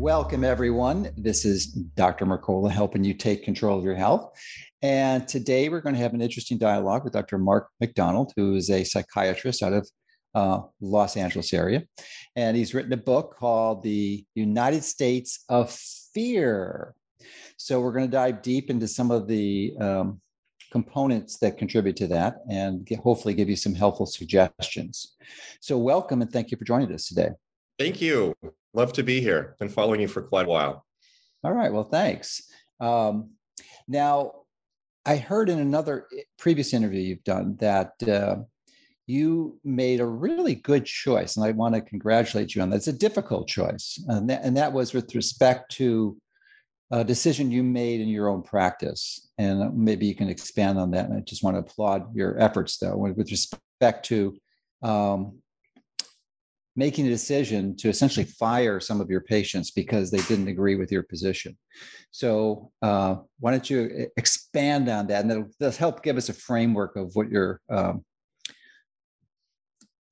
Welcome, everyone. This is Dr. Mercola helping you take control of your health. And today we're going to have an interesting dialogue with Dr. Mark McDonald, who is a psychiatrist out of uh, Los Angeles area. And he's written a book called The United States of Fear. So we're going to dive deep into some of the um, components that contribute to that and get, hopefully give you some helpful suggestions. So welcome and thank you for joining us today. Thank you. Love to be here. Been following you for quite a while. All right. Well, thanks. Um, now, I heard in another eh, previous interview you've done that uh, you made a really good choice, and I want to congratulate you on that. It's a difficult choice, and that, and that was with respect to a decision you made in your own practice. And maybe you can expand on that. And I just want to applaud your efforts, though, with respect to um, making a decision to essentially fire some of your patients because they didn't agree with your position. So, uh, why don't you expand on that? And that'll, that'll, help give us a framework of what your um,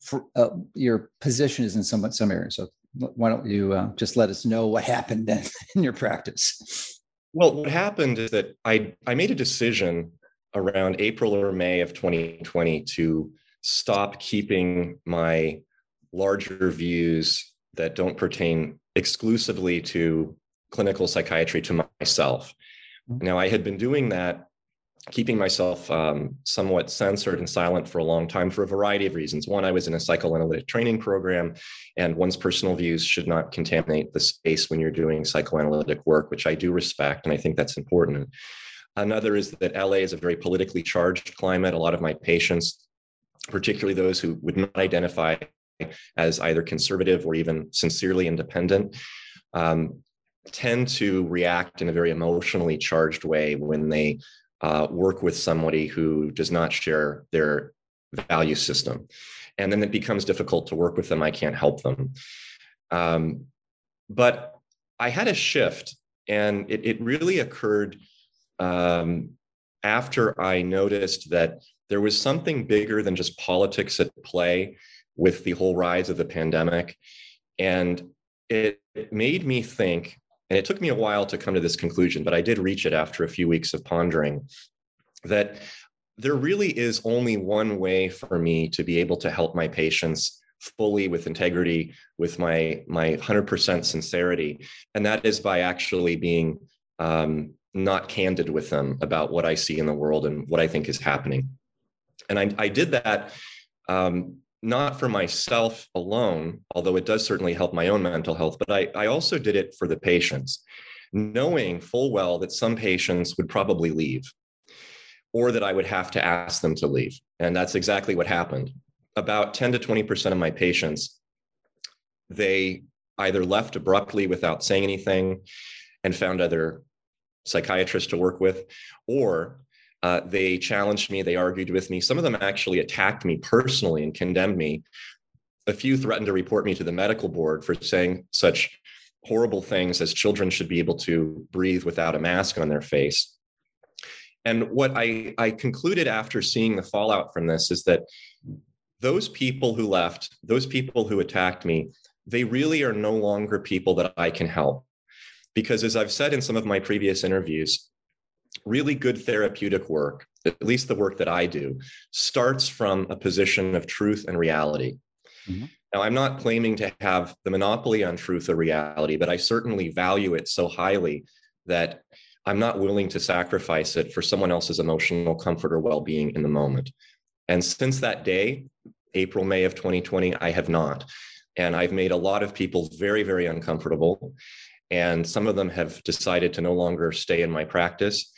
for, uh, your position is in some some areas. So, why don't you uh, just let us know what happened in, in your practice? Well, what happened is that I I made a decision around April or May of 2020 to stop keeping my larger views that don't pertain exclusively to clinical psychiatry to myself. Mm-hmm. Now, I had been doing that, keeping myself um, somewhat censored and silent for a long time for a variety of reasons. One, I was in a psychoanalytic training program, and one's personal views should not contaminate the space when you're doing psychoanalytic work, which I do respect, and I think that's important. Another is that LA is a very politically charged climate. A lot of my patients, particularly those who would not identify as either conservative or even sincerely independent um, tend to react in a very emotionally charged way when they uh, work with somebody who does not share their value system. And then it becomes difficult to work with them. I can't help them. Um, but I had a shift, and it, it really occurred um, after I noticed that there was something bigger than just politics at play with the whole rise of the pandemic. And it, made me think, and it took me a while to come to this conclusion, but I did reach it after a few weeks of pondering that there really is only one way for me to be able to help my patients fully with integrity with my my 100% sincerity and that is by actually being um, not candid with them about what i see in the world and what i think is happening and i, I did that um, not for myself alone, although it does certainly help my own mental health, but I, I also did it for the patients, knowing full well that some patients would probably leave or that I would have to ask them to leave. And that's exactly what happened. About 10 to 20% of my patients, they either left abruptly without saying anything and found other psychiatrists to work with, or uh, they challenged me, they argued with me. Some of them actually attacked me personally and condemned me. A few threatened to report me to the medical board for saying such horrible things as children should be able to breathe without a mask on their face. And what I, I concluded after seeing the fallout from this is that those people who left, those people who attacked me, they really are no longer people that I can help. Because as I've said in some of my previous interviews, really good therapeutic work, at least the work that I do, starts from a position of truth and reality. Mm-hmm. Now, I'm not claiming to have the monopoly on truth or reality, but I certainly value it so highly that I'm not willing to sacrifice it for someone else's emotional comfort or well being in the moment. And since that day, April, May of 2020, I have not. And I've made a lot of people very, very uncomfortable. And some of them have decided to no longer stay in my practice.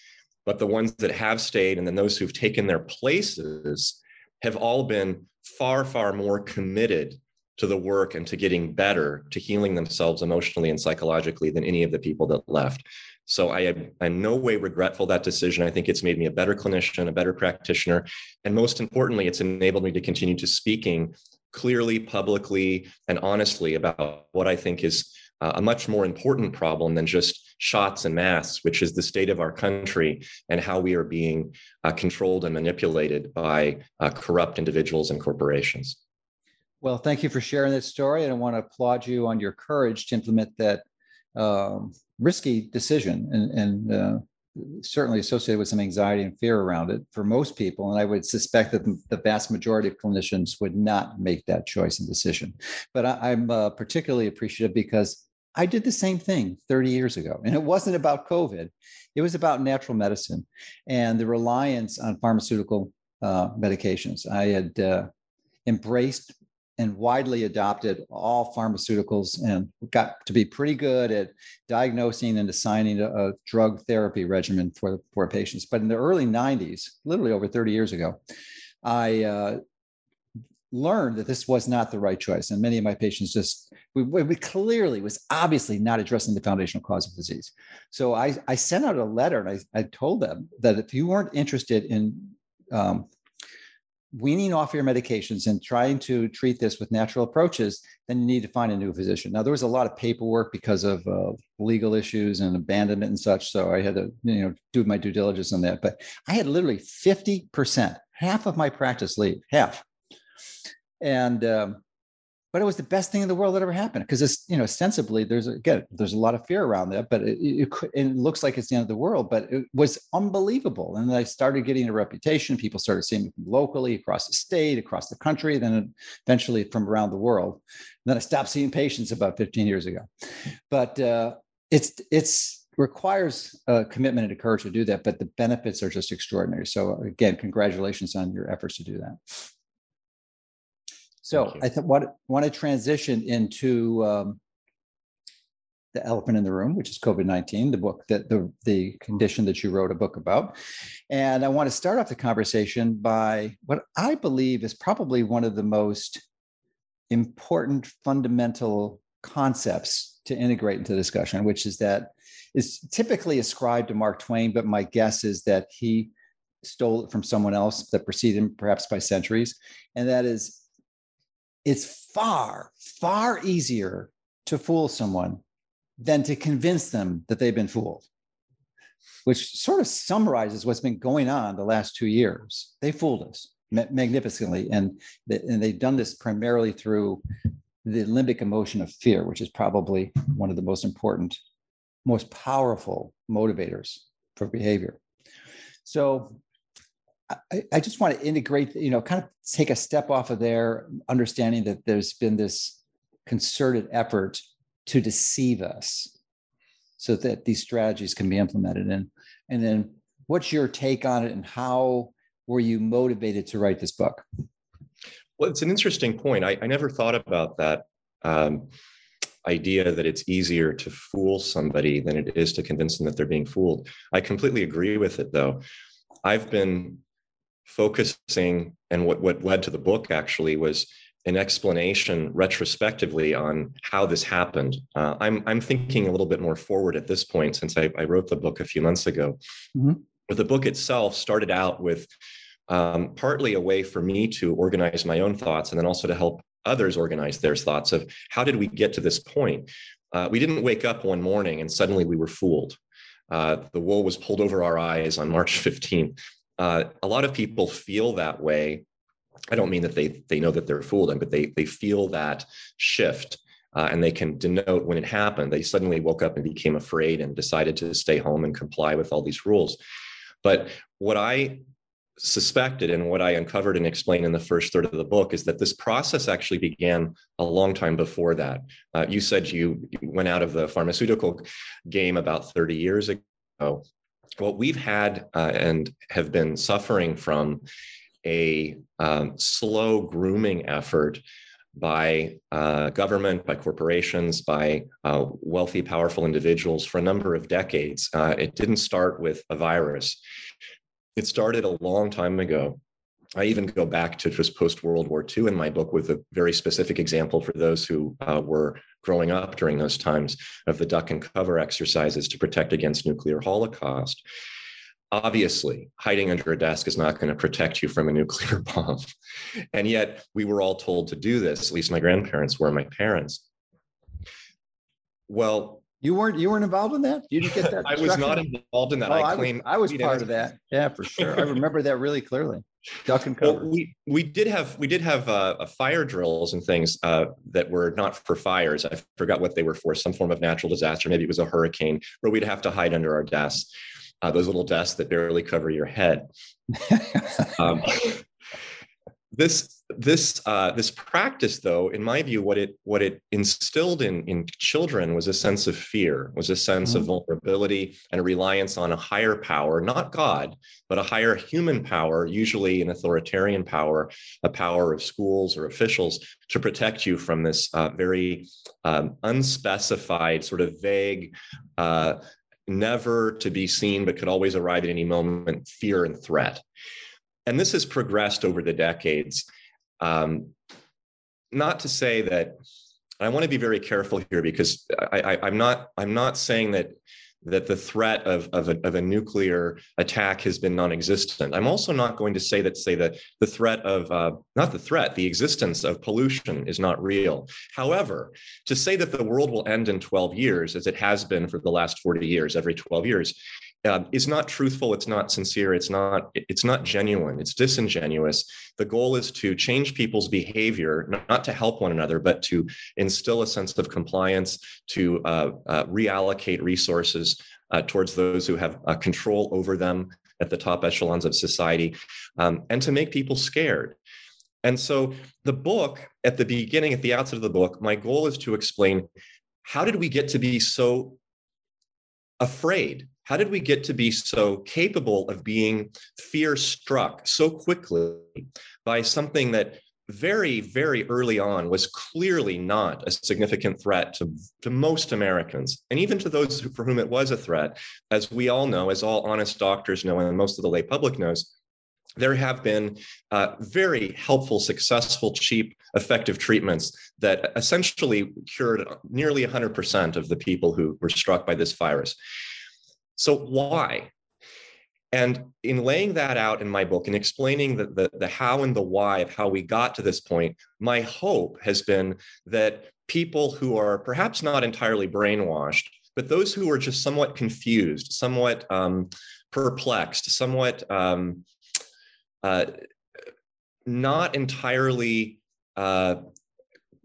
But the ones that have stayed and then those who've taken their places have all been far, far more committed to the work and to getting better, to healing themselves emotionally and psychologically than any of the people that left. So I am in no way regretful that decision. I think it's made me a better clinician, a better practitioner, and most importantly, it's enabled me to continue to speaking clearly, publicly, and honestly about what I think is a much more important problem than just shots and masks, which is the state of our country and how we are being uh, controlled and manipulated by uh, corrupt individuals and corporations. Well, thank you for sharing that story. And I want to applaud you on your courage to implement that um, risky decision and, and uh, certainly associated with some anxiety and fear around it for most people. And I would suspect that the vast majority of clinicians would not make that choice and decision. But I, am uh, particularly appreciative because I did the same thing 30 years ago. And it wasn't about COVID, it was about natural medicine and the reliance on pharmaceutical uh, medications. I had uh, embraced and widely adopted all pharmaceuticals and got to be pretty good at diagnosing and assigning a, a drug therapy regimen for, for patients. But in the early 90s, literally over 30 years ago, I uh, learned that this was not the right choice. And many of my patients just, we, we, clearly was obviously not addressing the foundational cause of disease. So I, I sent out a letter and I, I told them that if you weren't interested in um, weaning off your medications and trying to treat this with natural approaches, then you need to find a new physician. Now, there was a lot of paperwork because of uh, legal issues and abandonment and such. So I had to, you know, do my due diligence on that. But I had literally 50%, half of my practice leave, half and um, but it was the best thing in the world that ever happened because it's you know ostensibly there's again there's a lot of fear around that but it, it, it, looks like it's the end of the world but it was unbelievable. And i started getting a reputation. People started seeing me locally across the state across the country then eventually from around the world. And then i stopped seeing patients about 15 years ago. But uh, it's it's requires a commitment and a courage to do that but the benefits are just extraordinary. So again congratulations on your efforts to do that so I th- want, want to transition into um, the elephant in the room, which is COVID 19, the book that the, the condition that you wrote a book about. And I want to start off the conversation by what I believe is probably one of the most important fundamental concepts to integrate into the discussion, which is that is typically ascribed to Mark Twain, but my guess is that he stole it from someone else that preceded him, perhaps by centuries. And that is it's far, far easier to fool someone than to convince them that they've been fooled, which sort of summarizes what's been going on the last two years. They fooled us magnificently, and, and they've done this primarily through the limbic emotion of fear, which is probably one of the most important, most powerful motivators for behavior. So I, I just want to integrate, you know, kind of take a step off of there, understanding that there's been this concerted effort to deceive us so that these strategies can be implemented. And, and then what's your take on it and how were you motivated to write this book? Well, it's an interesting point. I, I never thought about that um, idea that it's easier to fool somebody than it is to convince them that they're being fooled. I completely agree with it, though. I've been focusing and what, what led to the book actually was an explanation retrospectively on how this happened. Uh, I'm, I'm thinking a little bit more forward at this point since I, I wrote the book a few months ago. Mm-hmm. But the book itself started out with um, partly a way for me to organize my own thoughts and then also to help others organize their thoughts of how did we get to this point? Uh, we didn't wake up one morning and suddenly we were fooled. Uh, the wool was pulled over our eyes on March 15th. Uh, a lot of people feel that way. I don't mean that they they know that they're fooled, but they they feel that shift. Uh, and they can denote when it happened. They suddenly woke up and became afraid and decided to stay home and comply with all these rules. But what I suspected and what I uncovered and explained in the first third of the book is that this process actually began a long time before that. Uh, you said you went out of the pharmaceutical game about 30 years ago what we've had uh, and have been suffering from a um, slow grooming effort by uh, government, by corporations, by uh, wealthy, powerful individuals for a number of decades. Uh, it didn't start with a virus. It started a long time ago I even go back to just post World War II in my book with a very specific example for those who uh, were growing up during those times of the duck and cover exercises to protect against nuclear holocaust. Obviously, hiding under a desk is not going to protect you from a nuclear bomb. And yet, we were all told to do this, at least my grandparents were, my parents. Well, you weren't you weren't involved in that? You didn't get that? I was not involved in that. Oh, I claim I was, I was part of that. Yeah, for sure. I remember that really clearly. Duck and cover. Well, we we did have we did have uh, fire drills and things uh, that were not for fires. I forgot what they were for. Some form of natural disaster. Maybe it was a hurricane where we'd have to hide under our desks. Uh, those little desks that barely cover your head. um, this this uh, this practice though in my view what it what it instilled in in children was a sense of fear was a sense mm-hmm. of vulnerability and a reliance on a higher power not god but a higher human power usually an authoritarian power a power of schools or officials to protect you from this uh, very um, unspecified sort of vague uh, never to be seen but could always arrive at any moment fear and threat and this has progressed over the decades um, not to say that I want to be very careful here because I, am not I'm not saying that that the threat of, of a, of, a, nuclear attack has been non-existent. I'm also not going to say that say that the threat of uh, not the threat, the existence of pollution is not real. However, to say that the world will end in 12 years, as it has been for the last 40 years, every 12 years, uh, is not truthful it's not sincere it's not it's not genuine it's disingenuous. The goal is to change people's behavior not to help one another but to instill a sense of compliance to uh, uh, reallocate resources uh, towards those who have uh, control over them at the top echelons of society um, and to make people scared. And so the book at the beginning at the outset of the book my goal is to explain how did we get to be so afraid how did we get to be so capable of being fear struck so quickly by something that very, very early on was clearly not a significant threat to, to most Americans, and even to those for whom it was a threat. As we all know, as all honest doctors know, and most of the lay public knows, there have been uh, very helpful, successful, cheap, effective treatments that essentially cured nearly 100% of the people who were struck by this virus. So why? And in laying that out in my book and explaining the, the, the, how and the why of how we got to this point, my hope has been that people who are perhaps not entirely brainwashed, but those who are just somewhat confused, somewhat um, perplexed, somewhat um, uh, not entirely uh,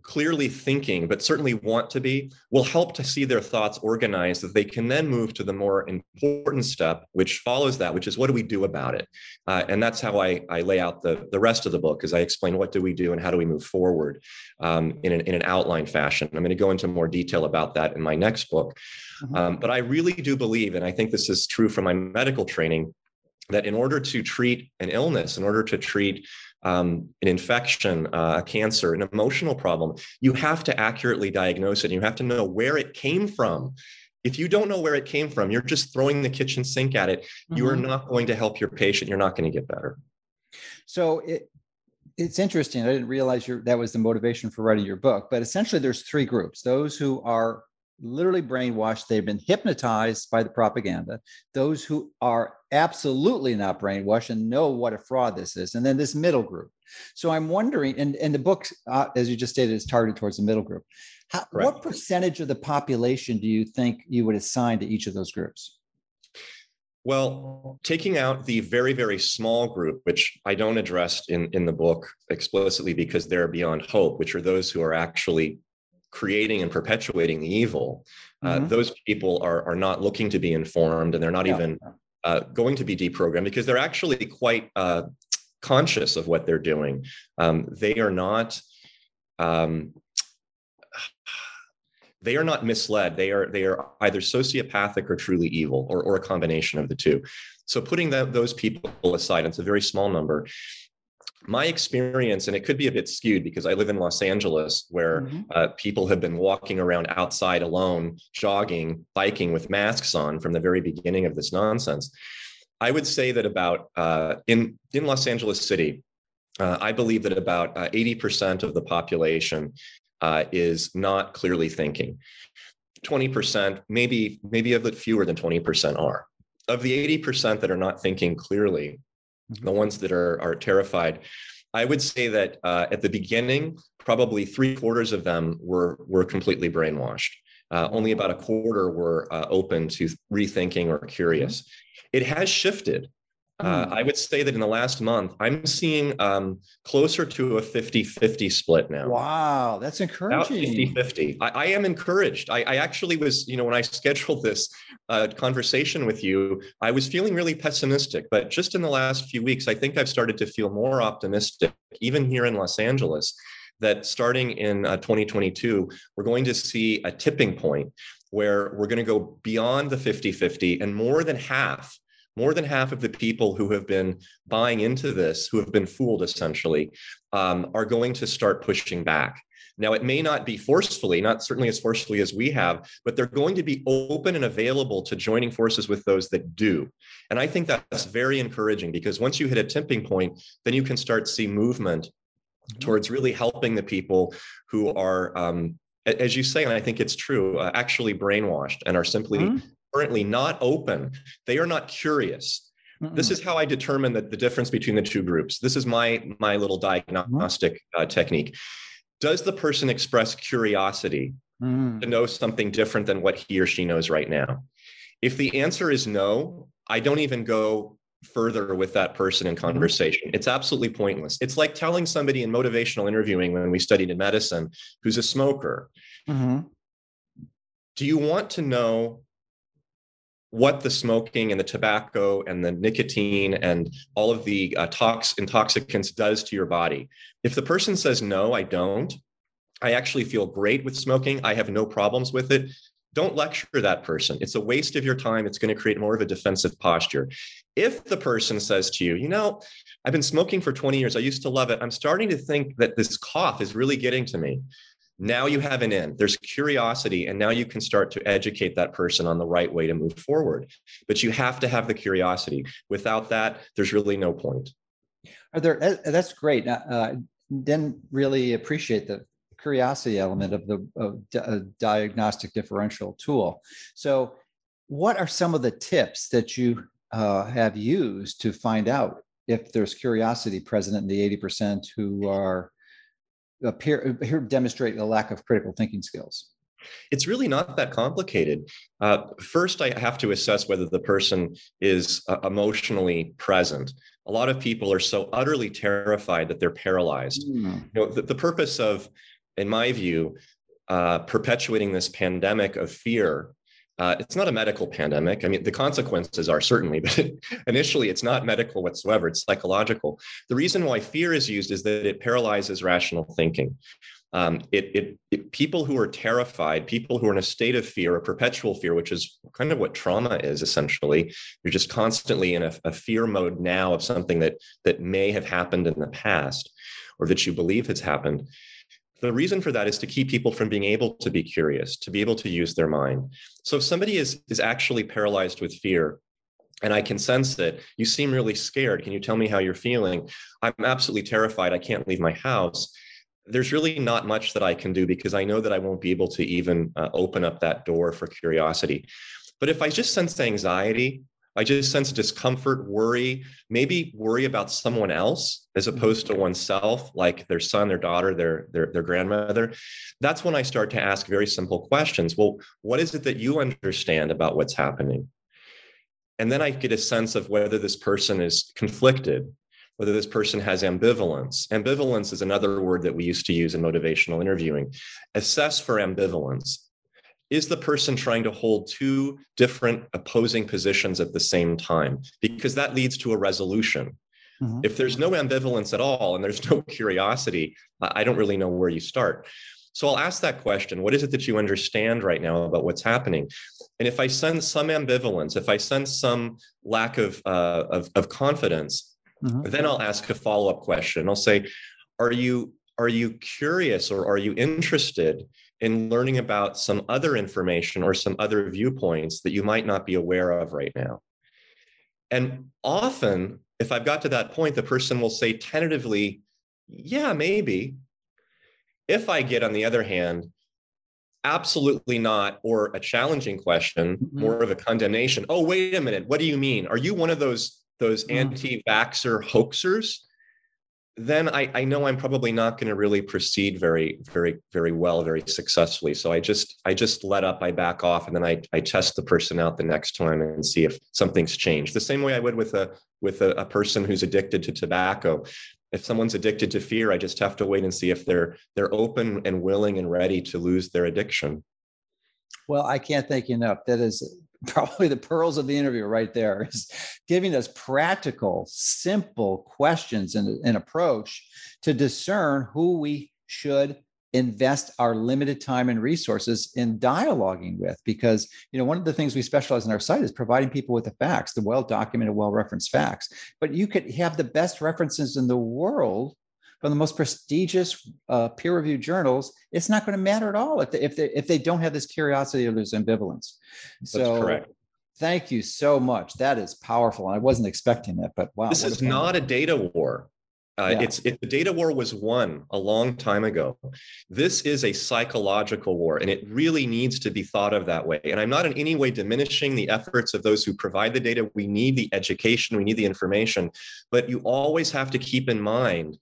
clearly thinking, but certainly want to be, will help to see their thoughts organized that they can then move to the more important step, which follows that, which is what do we do about it? Uh, and that's how I, I lay out the, the rest of the book, as I explain what do we do and how do we move forward um, in, an, in an outline fashion. I'm going to go into more detail about that in my next book. Mm-hmm. Um, but I really do believe, and I think this is true from my medical training, that in order to treat an illness, in order to treat um, an infection, uh, a cancer, an emotional problem, you have to accurately diagnose it. And you have to know where it came from. If you don't know where it came from, you're just throwing the kitchen sink at it. Mm-hmm. You are mm-hmm. not going to help your patient. You're not going to get better. So it, it's interesting. I didn't realize that was the motivation for writing your book. But essentially, there's three groups: those who are literally brainwashed, they've been hypnotized by the propaganda. Those who are absolutely not brainwashed and know what a fraud this is. And then this middle group. So I'm wondering, and, and the book, uh, as you just stated, is targeted towards the middle group. How, what percentage of the population do you think you would assign to each of those groups? Well, taking out the very, very small group, which I don't address in, in the book explicitly because they're beyond hope, which are those who are actually creating and perpetuating the evil, uh, mm-hmm. those people are, are not looking to be informed and they're not yeah. even uh, going to be deprogrammed because they're actually quite uh, conscious of what they're doing. Um, they are not. Um, they are not misled. They are they are either sociopathic or truly evil, or, or a combination of the two. So putting that, those people aside, it's a very small number my experience, and it could be a bit skewed because I live in Los Angeles, where mm-hmm. uh, people have been walking around outside alone, jogging, biking with masks on from the very beginning of this nonsense. I would say that about uh, in in Los Angeles City, uh, I believe that about uh, 80% of the population uh, is not clearly thinking. 20%, maybe, maybe a bit fewer than 20% are. Of the 80% that are not thinking clearly, mm-hmm. the ones that are, are terrified, I would say that uh, at the beginning, probably three quarters of them were, were completely brainwashed. Uh, only about a quarter were uh, open to rethinking or curious. Mm-hmm. It has shifted uh, hmm. I would say that in the last month, I'm seeing um, closer to a 50 50 split now. Wow, that's encouraging. 50 50. I, I, am encouraged. I, I, actually was, you know, when I scheduled this uh, conversation with you, I was feeling really pessimistic. But just in the last few weeks, I think I've started to feel more optimistic, even here in Los Angeles, that starting in uh, 2022, we're going to see a tipping point where we're going to go beyond the 50 50 and more than half more than half of the people who have been buying into this, who have been fooled essentially, um, are going to start pushing back. Now, it may not be forcefully, not certainly as forcefully as we have, but they're going to be open and available to joining forces with those that do. And I think that's very encouraging because once you hit a tipping point, then you can start see movement mm-hmm. towards really helping the people who are um, as you say, and I think it's true, uh, actually brainwashed and are simply mm-hmm currently not open. They are not curious. Mm-mm. This is how I determine that the difference between the two groups. This is my my little diagnostic uh, technique. Does the person express curiosity mm. to know something different than what he or she knows right now? If the answer is no, I don't even go further with that person in mm-hmm. conversation. It's absolutely pointless. It's like telling somebody in motivational interviewing when we studied in medicine who's a smoker. Mm-hmm. Do you want to know what the smoking and the tobacco and the nicotine and all of the uh, tox intoxicants does to your body. If the person says no, I don't. I actually feel great with smoking. I have no problems with it. Don't lecture that person. It's a waste of your time. It's going to create more of a defensive posture. If the person says to you, you know, I've been smoking for 20 years. I used to love it. I'm starting to think that this cough is really getting to me. Now you have an in. There's curiosity, and now you can start to educate that person on the right way to move forward. But you have to have the curiosity. Without that, there's really no point. Are there? Uh, that's great. Uh, didn't really appreciate the curiosity element of the of uh, diagnostic differential tool. So, what are some of the tips that you uh, have used to find out if there's curiosity present in the 80% who are appear here demonstrate a lack of critical thinking skills? It's really not that complicated. Uh, first, I have to assess whether the person is uh, emotionally present. A lot of people are so utterly terrified that they're paralyzed. Mm. You know, the, the, purpose of, in my view, uh, perpetuating this pandemic of fear uh, it's not a medical pandemic. I mean, the consequences are certainly, but initially it's not medical whatsoever. It's psychological. The reason why fear is used is that it paralyzes rational thinking. Um, it, it, it, people who are terrified, people who are in a state of fear, a perpetual fear, which is kind of what trauma is essentially. You're just constantly in a, a fear mode now of something that that may have happened in the past, or that you believe has happened. The reason for that is to keep people from being able to be curious, to be able to use their mind. So if somebody is, is actually paralyzed with fear, and I can sense it, you seem really scared. Can you tell me how you're feeling? I'm absolutely terrified. I can't leave my house. There's really not much that I can do because I know that I won't be able to even uh, open up that door for curiosity. But if I just sense anxiety, I just sense discomfort, worry, maybe worry about someone else as mm-hmm. opposed to oneself, like their son, their daughter, their, their, their grandmother. That's when I start to ask very simple questions. Well, what is it that you understand about what's happening? And then I get a sense of whether this person is conflicted, whether this person has ambivalence. Ambivalence is another word that we used to use in motivational interviewing. Assess for ambivalence is the person trying to hold two different opposing positions at the same time? Because that leads to a resolution. Mm-hmm. If there's no ambivalence at all and there's no curiosity, I don't really know where you start. So I'll ask that question What is it that you understand right now about what's happening? And if I sense some ambivalence, if I sense some lack of, uh, of, of, confidence, mm-hmm. then I'll ask a follow up question. I'll say, Are you are you curious or are you interested in learning about some other information or some other viewpoints that you might not be aware of right now. And often, if I've got to that point, the person will say tentatively yeah, maybe. If I get, on the other hand, absolutely not, or a challenging question, mm-hmm. more of a condemnation. Oh, wait a minute. What do you mean? Are you one of those those mm-hmm. anti-vaxxer hoaxers? Then I, I know I'm probably not going to really proceed very, very, very well, very successfully. So I just I just let up, I back off, and then I, I test the person out the next time and see if something's changed. The same way I would with a with a, a person who's addicted to tobacco. If someone's addicted to fear, I just have to wait and see if they're they're open and willing and ready to lose their addiction. Well, I can't thank you enough. That is probably the pearls of the interview right there is giving us practical, simple questions and an approach to discern who we should invest our limited time and resources in dialoguing with. Because you know one of the things we specialize in our site is providing people with the facts the well documented well referenced facts. But you could have the best references in the world from the most prestigious uh, peer-reviewed journals, it's not going to matter at all if they, if they if they don't have this curiosity or this ambivalence. So, correct. Thank you so much. That is powerful. I wasn't expecting that, but wow. This is not a data war. Uh, yeah. It's it, the data war was won a long time ago. This is a psychological war, and it really needs to be thought of that way. And I'm not in any way diminishing the efforts of those who provide the data. We need the education, we need the information, but you always have to keep in mind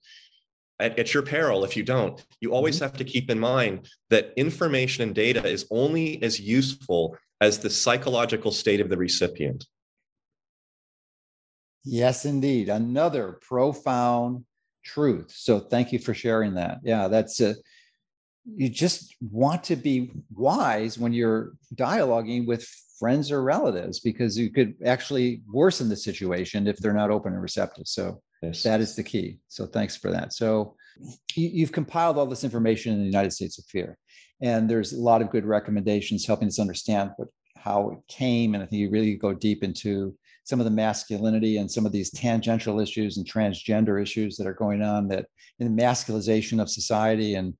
at, at, your peril if you don't. You always mm-hmm. have to keep in mind that information and data is only as useful as the psychological state of the recipient. Yes, indeed. Another profound truth. So thank you for sharing that. Yeah, that's a, you just want to be wise when you're dialoguing with friends or relatives because you could actually worsen the situation if they're not open and receptive. So Yes. That is the key. So thanks for that. So you, have compiled all this information in the United States of Fear, and there's a lot of good recommendations helping us understand what how it came. And I think you really go deep into some of the masculinity and some of these tangential issues and transgender issues that are going on that in the masculization of society and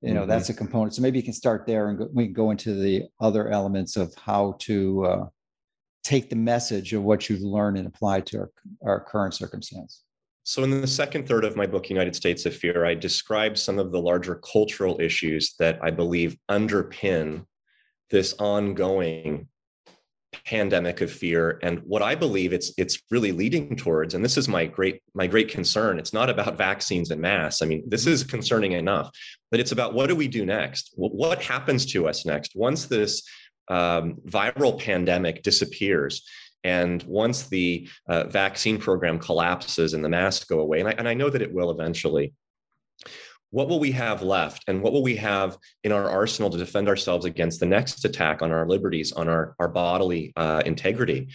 you know mm-hmm. that's a component so maybe you can start there and go, we can go into the other elements of how to uh, take the message of what you've learned and apply to our, our current circumstance so, in the second third of my book, United States of Fear, I describe some of the larger cultural issues that I believe underpin this ongoing pandemic of fear and what i believe it's it's really leading towards. And this is my great my great concern. It's not about vaccines and masks i mean this is concerning enough but it's about what do we do next? What happens to us next once this um, viral pandemic disappears and once the uh, vaccine program collapses and the masks go away, and I, and I know that it will eventually, what will we have left? And what will we have in our arsenal to defend ourselves against the next attack on our liberties, on our, our bodily uh, integrity?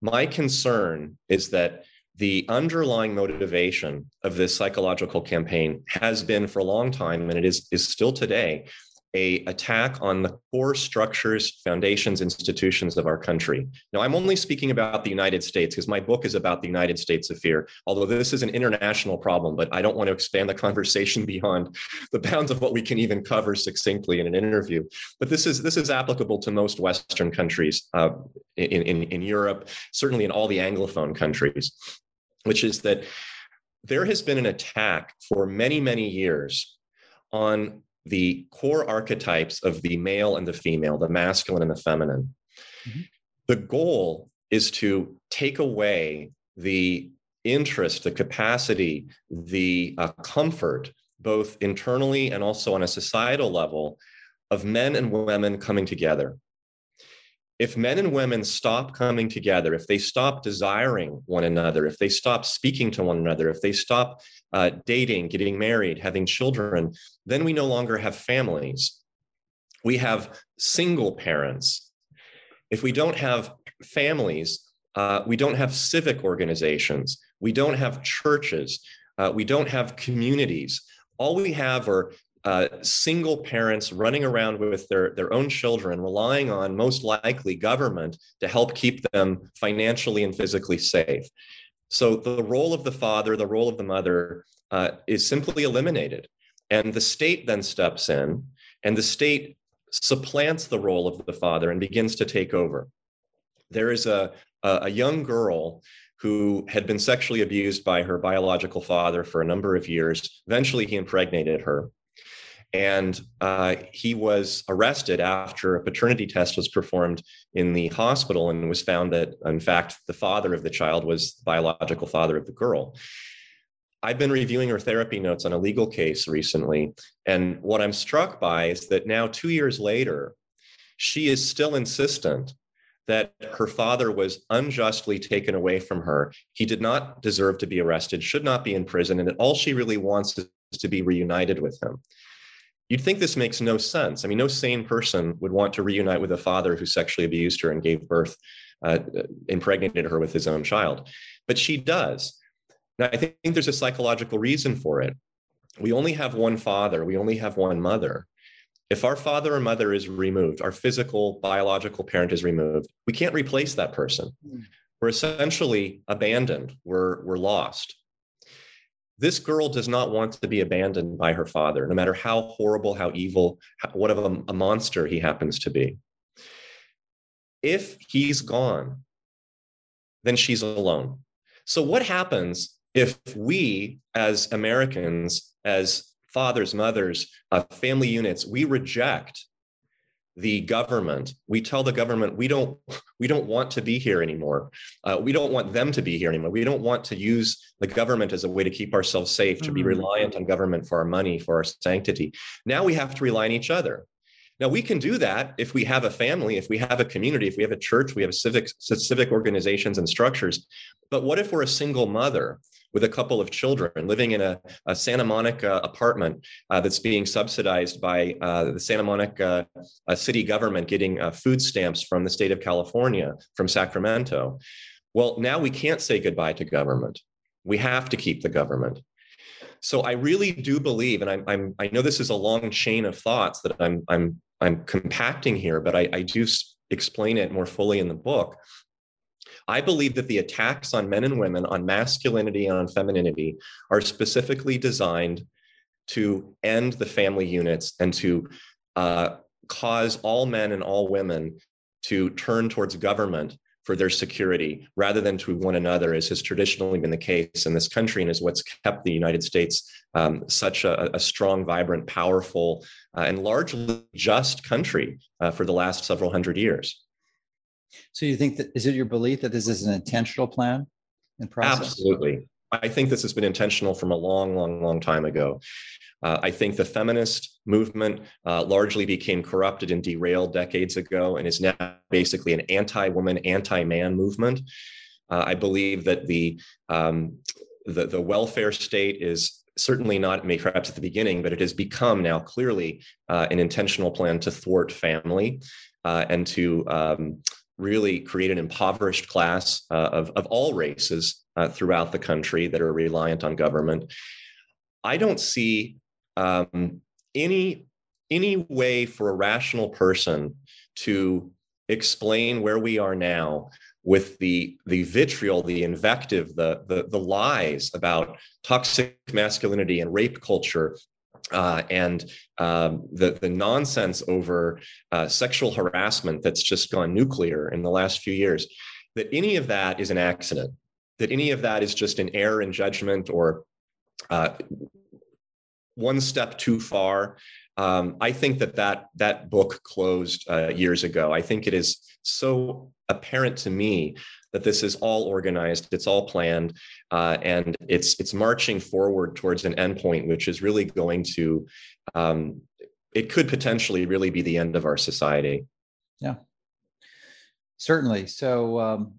My concern is that the underlying motivation of this psychological campaign has been for a long time, and it is, is still today, a attack on the core structures, foundations, institutions of our country. Now, I'm only speaking about the United States because my book is about the United States of fear, although this is an international problem, but I don't want to expand the conversation beyond the bounds of what we can even cover succinctly in an interview. But this is this is applicable to most Western countries uh, in, in, in Europe, certainly in all the Anglophone countries, which is that there has been an attack for many, many years on the core archetypes of the male and the female, the masculine and the feminine. Mm-hmm. The goal is to take away the interest, the capacity, the uh, comfort, both internally and also on a societal level, of men and women coming together if men and women stop coming together, if they stop desiring one another, if they stop speaking to one another, if they stop uh, dating, getting married, having children, then we no longer have families. We have single parents. If we don't have families, uh, we don't have civic organizations, we don't have churches, uh, we don't have communities. All we have are uh, single parents running around with their, their own children, relying on most likely government to help keep them financially and physically safe. So the role of the father, the role of the mother uh, is simply eliminated. And the state then steps in, and the state supplants the role of the father and begins to take over. There is a, a, a young girl who had been sexually abused by her biological father for a number of years. Eventually, he impregnated her. And uh, he was arrested after a paternity test was performed in the hospital and was found that, in fact, the father of the child was the biological father of the girl. I've been reviewing her therapy notes on a legal case recently. And what I'm struck by is that now, two years later, she is still insistent that her father was unjustly taken away from her. He did not deserve to be arrested, should not be in prison, and that all she really wants is to be reunited with him. You'd think this makes no sense. I mean, no sane person would want to reunite with a father who sexually abused her and gave birth, uh, impregnated her with his own child. But she does. Now, I think there's a psychological reason for it. We only have one father, we only have one mother. If our father or mother is removed, our physical, biological parent is removed, we can't replace that person. Hmm. We're essentially abandoned, we're, we're lost. This girl does not want to be abandoned by her father, no matter how horrible, how evil, how, what of a, a monster he happens to be. If he's gone, then she's alone. So, what happens if we, as Americans, as fathers, mothers, uh, family units, we reject the government. We tell the government we don't we don't want to be here anymore. Uh, we don't want them to be here anymore. We don't want to use the government as a way to keep ourselves safe to be mm-hmm. reliant on government for our money for our sanctity. Now we have to rely on each other. Now we can do that if we have a family if we have a community if we have a church we have civic civic organizations and structures. But what if we're a single mother with a couple of children living in a, a Santa Monica apartment uh, that's being subsidized by uh, the Santa Monica uh, city government getting uh, food stamps from the state of California, from Sacramento. Well, now we can't say goodbye to government. We have to keep the government. So I really do believe, and I'm, I'm I know this is a long chain of thoughts that I'm I'm I'm compacting here, but I, I do explain it more fully in the book I believe that the attacks on men and women, on masculinity and on femininity, are specifically designed to end the family units and to uh, cause all men and all women to turn towards government for their security rather than to one another, as has traditionally been the case in this country and is what's kept the United States um, such a, a, strong, vibrant, powerful, uh, and largely just country uh, for the last several hundred years. So you think that is it your belief that this is an intentional plan and process? Absolutely. I think this has been intentional from a long, long, long time ago. Uh, I think the feminist movement uh, largely became corrupted and derailed decades ago and is now basically an anti woman, anti man movement. Uh, I believe that the, um, the, the welfare state is certainly not, maybe perhaps at the beginning, but it has become now clearly uh, an intentional plan to thwart family uh, and to um, really create an impoverished class uh, of, of all races uh, throughout the country that are reliant on government. I don't see um, any any way for a rational person to explain where we are now with the the vitriol, the invective, the the, the lies about toxic masculinity and rape culture uh, and um, the the nonsense over uh, sexual harassment that's just gone nuclear in the last few years, that any of that is an accident, that any of that is just an error in judgment or uh, one step too far. Um, I think that that that book closed uh, years ago. I think it is so apparent to me that this is all organized, it's all planned, uh, and it's it's marching forward towards an endpoint, which is really going to, um, it could potentially really be the end of our society. Yeah, certainly. So, um,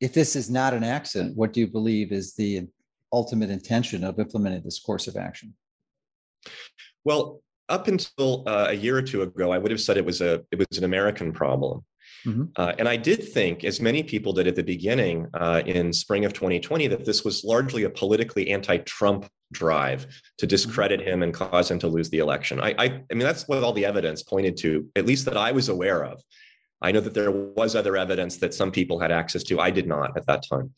if this is not an accident, what do you believe is the ultimate intention of implementing this course of action? Well, up until uh, a year or two ago, I would have said it was a it was an American problem. Mm-hmm. Uh, and I did think, as many people did at the beginning uh, in spring of 2020, that this was largely a politically anti-Trump drive to mm-hmm. discredit him and cause him to lose the election. I, I, I mean, that's what all the evidence pointed to, at least that I was aware of. I know that there was other evidence that some people had access to. I did not at that time.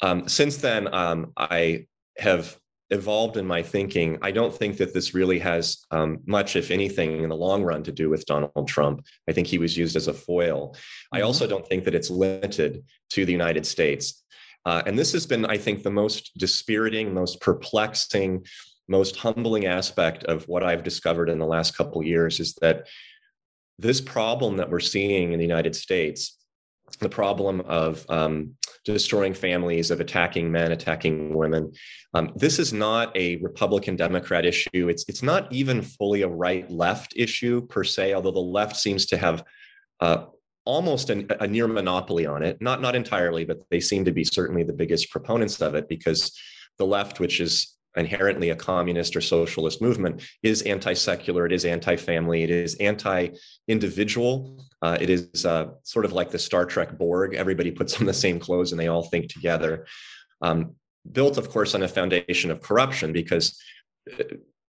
Um, since then, um, I have evolved in my thinking. I don't think that this really has um, much, if anything, in the long run to do with Donald Trump. I think he was used as a foil. Mm-hmm. I also don't think that it's limited to the United States. Uh, and this has been, I think, the most dispiriting, most perplexing, most humbling aspect of what I've discovered in the last couple years is that this problem that we're seeing in the United States, the problem of um, destroying families, of attacking men, attacking women, um, this is not a Republican Democrat issue. It's it's not even fully a right left issue per se, although the left seems to have uh, almost an, a near monopoly on it. Not not entirely, but they seem to be certainly the biggest proponents of it because the left, which is inherently a communist or socialist movement is anti-secular it is anti-family it is anti-individual uh, it is uh, sort of like the star trek borg everybody puts on the same clothes and they all think together um, built of course on a foundation of corruption because uh,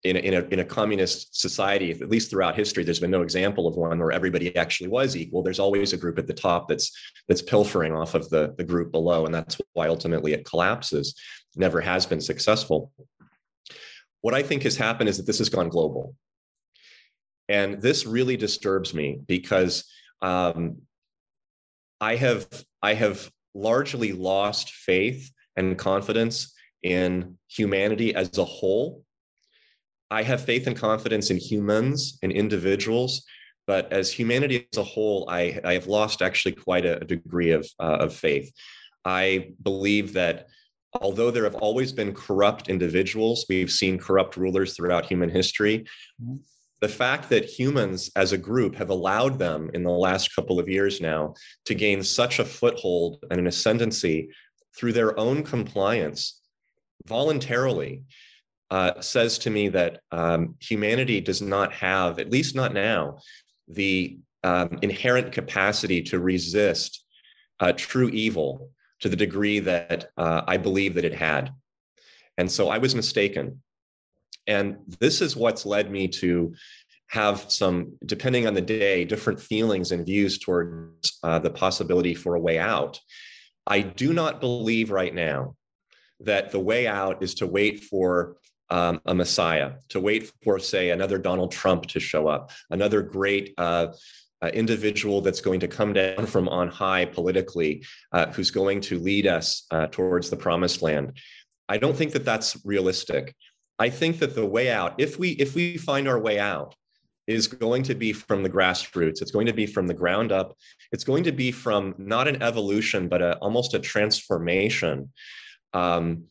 in a, in, a, in a communist society, at least throughout history, there's been no example of one where everybody actually was equal. There's always a group at the top that's that's pilfering off of the, the group below, and that's why ultimately it collapses. Never has been successful. What I think has happened is that this has gone global, and this really disturbs me because um, I have I have largely lost faith and confidence in humanity as a whole I have faith and confidence in humans and individuals, but as humanity as a whole, I, I have lost actually quite a, a degree of, uh, of faith. I believe that although there have always been corrupt individuals, we've seen corrupt rulers throughout human history. The fact that humans as a group have allowed them in the last couple of years now to gain such a foothold and an ascendancy through their own compliance voluntarily uh, says to me that um, humanity does not have, at least not now, the um, inherent capacity to resist uh, true evil to the degree that uh, I believe that it had. And so I was mistaken. And this is what's led me to have some, depending on the day, different feelings and views towards uh, the possibility for a way out. I do not believe right now that the way out is to wait for um, a messiah, to wait for, say, another Donald Trump to show up, another great uh, uh, individual that's going to come down from on high politically, uh, who's going to lead us uh, towards the promised land. I don't think that that's realistic. I think that the way out, if we if we find our way out, is going to be from the grassroots. It's going to be from the ground up. It's going to be from not an evolution, but a, almost a transformation. Um,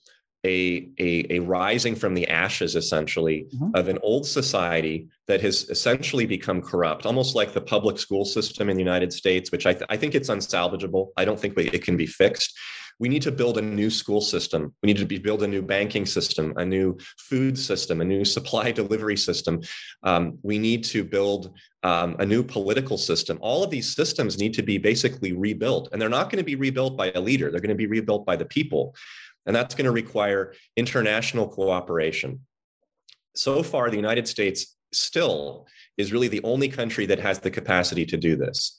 a, a, a rising from the ashes, essentially, mm-hmm. of an old society that has essentially become corrupt, almost like the public school system in the United States, which I, th- I think it's unsalvageable. I don't think it can be fixed. We need to build a new school system. We need to be, build a new banking system, a new food system, a new supply delivery system. Um, we need to build um, a new political system. All of these systems need to be basically rebuilt, and they're not going to be rebuilt by a leader. They're going to be rebuilt by the people. And that's going to require international cooperation. So far, the United States still is really the only country that has the capacity to do this.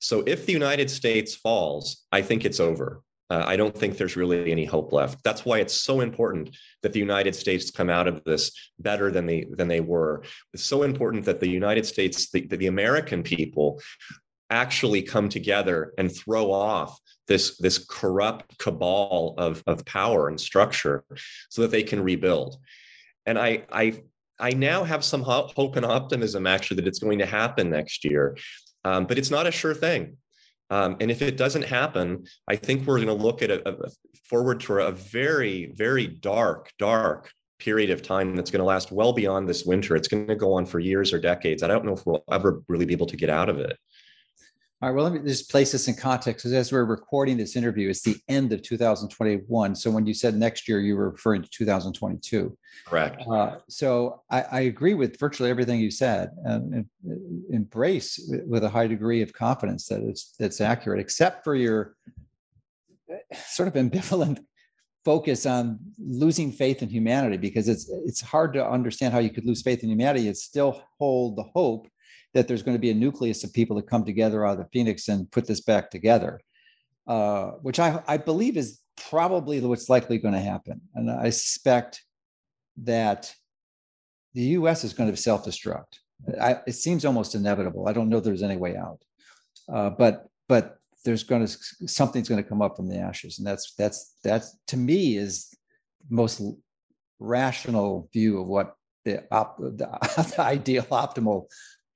So if the United States falls, I think it's over. Uh, I don't think there's really any hope left. That's why it's so important that the United States come out of this better than they than they were. It's so important that the United States, the, the American people, actually come together and throw off this this corrupt cabal of of power and structure so that they can rebuild and i i i now have some hope and optimism actually that it's going to happen next year um, but it's not a sure thing um, and if it doesn't happen i think we're going to look at a, a forward to a very very dark dark period of time that's going to last well beyond this winter. It's going to go on for years or decades. I don't know if we'll ever really be able to get out of it all right, well, let me just place this in context. Because as we're recording this interview, it's the end of 2021. So when you said next year, you were referring to 2022. Correct. Uh, so I, I, agree with virtually everything you said, and, and embrace with a high degree of confidence that it's that's accurate, except for your eh, sort of ambivalent focus on losing faith in humanity, because it's it's hard to understand how you could lose faith in humanity and still hold the hope that there's going to be a nucleus of people that come together out of Phoenix and put this back together, uh, which I, I believe is probably what's likely going to happen. And I suspect that the U.S. is going to self-destruct. I, it seems almost inevitable. I don't know if there's any way out, uh, but but there's going to something's going to come up from the ashes, and that's that's that's to me is most rational view of what the, op, the, the ideal optimal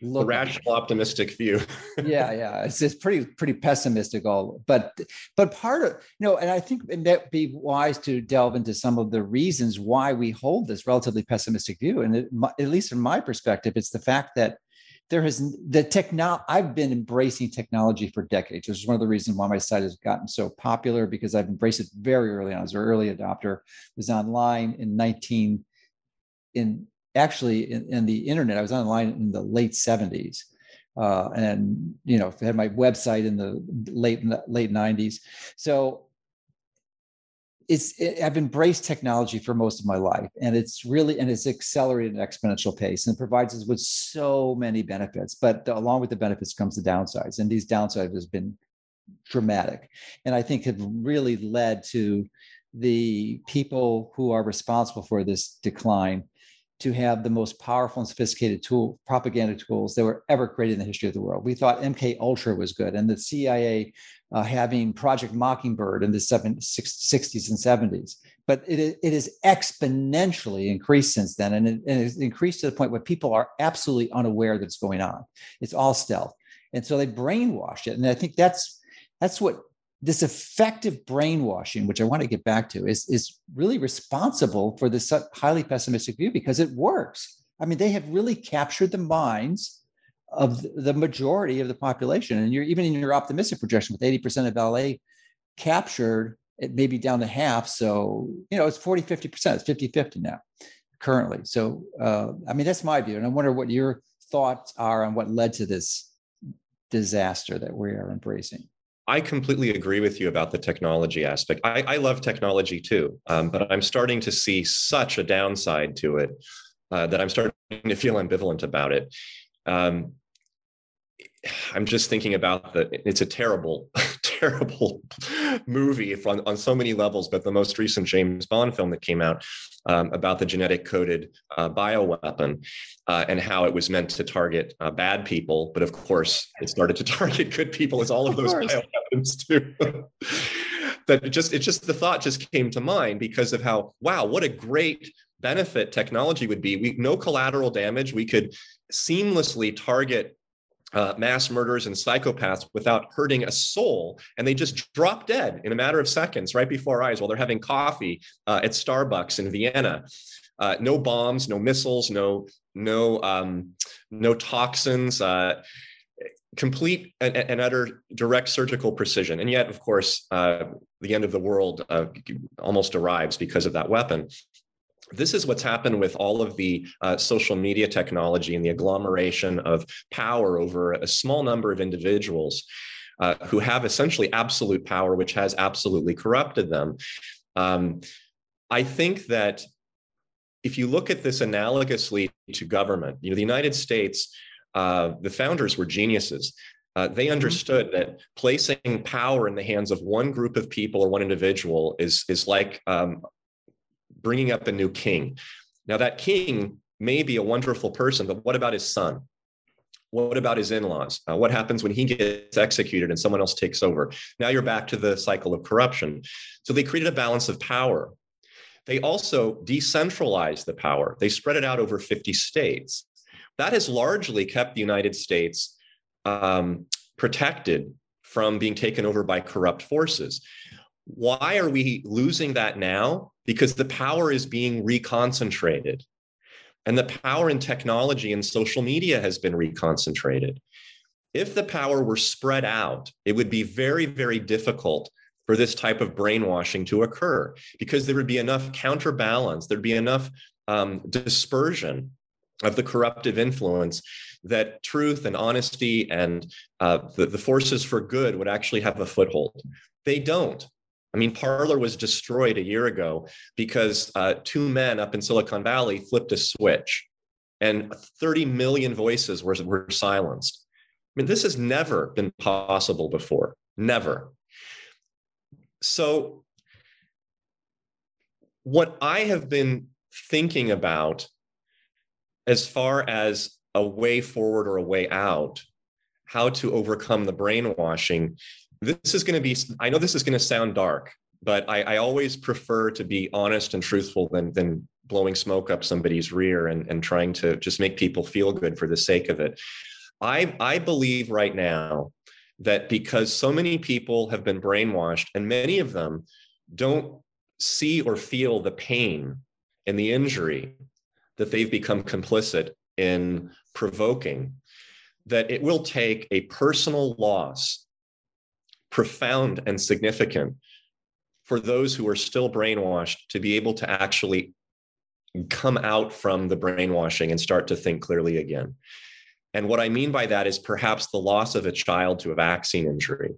look. A rational, optimistic view. yeah, yeah, it's it's pretty pretty pessimistic. All, but but part of you know, and I think it might be wise to delve into some of the reasons why we hold this relatively pessimistic view. And it, at least from my perspective, it's the fact that there has the technology i've been embracing technology for decades which is one of the reasons why my site has gotten so popular because i've embraced it very early on I was an early adopter was online in 19 in actually in, in, the internet. I was online in the late 70s. Uh, and you know, had my website in the late late 90s. So it's it, I've embraced technology for most of my life, and it's really and it's accelerated at an exponential pace, and provides us with so many benefits. But the, along with the benefits comes the downsides, and these downsides has been dramatic, and I think have really led to the people who are responsible for this decline to have the most powerful and sophisticated tool propaganda tools that were ever created in the history of the world. We thought MK Ultra was good, and the CIA uh, having Project Mockingbird in the 60s and 70s. But it, it has exponentially increased since then, and it, and it's increased to the point where people are absolutely unaware that it's going on. It's all stealth, and so they brainwash it, and I think that's that's what this effective brainwashing, which I want to get back to, is, is really responsible for this highly pessimistic view because it works. I mean, they have really captured the minds of the majority of the population. And you're even in your optimistic projection with 80% of LA captured, it may be down to half. So, you know, it's 40, 50%, it's 50, 50 now currently. So, uh, I mean, that's my view. And I wonder what your thoughts are on what led to this disaster that we are embracing. I completely agree with you about the technology aspect. I, I love technology too, um, but I'm starting to see such a downside to it uh, that I'm starting to feel ambivalent about it. Um, I'm just thinking about the. It's a terrible, terrible movie on, on so many levels. But the most recent James Bond film that came out um, about the genetic coded uh, bioweapon uh, and how it was meant to target uh, bad people, but of course it started to target good people, as all of, of those bioweapons do. that it just it just the thought just came to mind because of how wow what a great benefit technology would be we no collateral damage we could seamlessly target uh, mass murderers and psychopaths without hurting a soul. And they just drop dead in a matter of seconds right before our eyes while they're having coffee uh, at Starbucks in Vienna. Uh, no bombs, no missiles, no no um, no toxins. Uh, complete and, and, utter direct surgical precision. And yet, of course, uh, the end of the world uh, almost arrives because of that weapon this is what's happened with all of the uh, social media technology and the agglomeration of power over a small number of individuals uh, who have essentially absolute power, which has absolutely corrupted them. Um, I think that if you look at this analogously to government, you know, the United States, uh, the founders were geniuses. Uh, they mm-hmm. understood that placing power in the hands of one group of people or one individual is is like um, bringing up a new king. Now, that king may be a wonderful person, but what about his son? What about his in laws? Uh, what happens when he gets executed and someone else takes over? Now you're back to the cycle of corruption. So they created a balance of power. They also decentralized the power, they spread it out over 50 states. That has largely kept the United States um, protected from being taken over by corrupt forces. Why are we losing that now? Because the power is being reconcentrated. And the power in technology and social media has been reconcentrated. If the power were spread out, it would be very, very difficult for this type of brainwashing to occur because there would be enough counterbalance, there'd be enough um, dispersion of the corruptive influence that truth and honesty and uh, the, the forces for good would actually have a foothold. They don't. I mean, Parler was destroyed a year ago because uh, two men up in Silicon Valley flipped a switch and 30 million voices were, were silenced. I mean, this has never been possible before, never. So, what I have been thinking about as far as a way forward or a way out, how to overcome the brainwashing. This is going to be, I know this is going to sound dark, but I, I, always prefer to be honest and truthful than, than blowing smoke up somebody's rear and, and trying to just make people feel good for the sake of it. I, I believe right now that because so many people have been brainwashed and many of them don't see or feel the pain and the injury that they've become complicit in provoking, that it will take a personal loss, profound and significant, for those who are still brainwashed to be able to actually come out from the brainwashing and start to think clearly again. And what I mean by that is perhaps the loss of a child to a vaccine injury,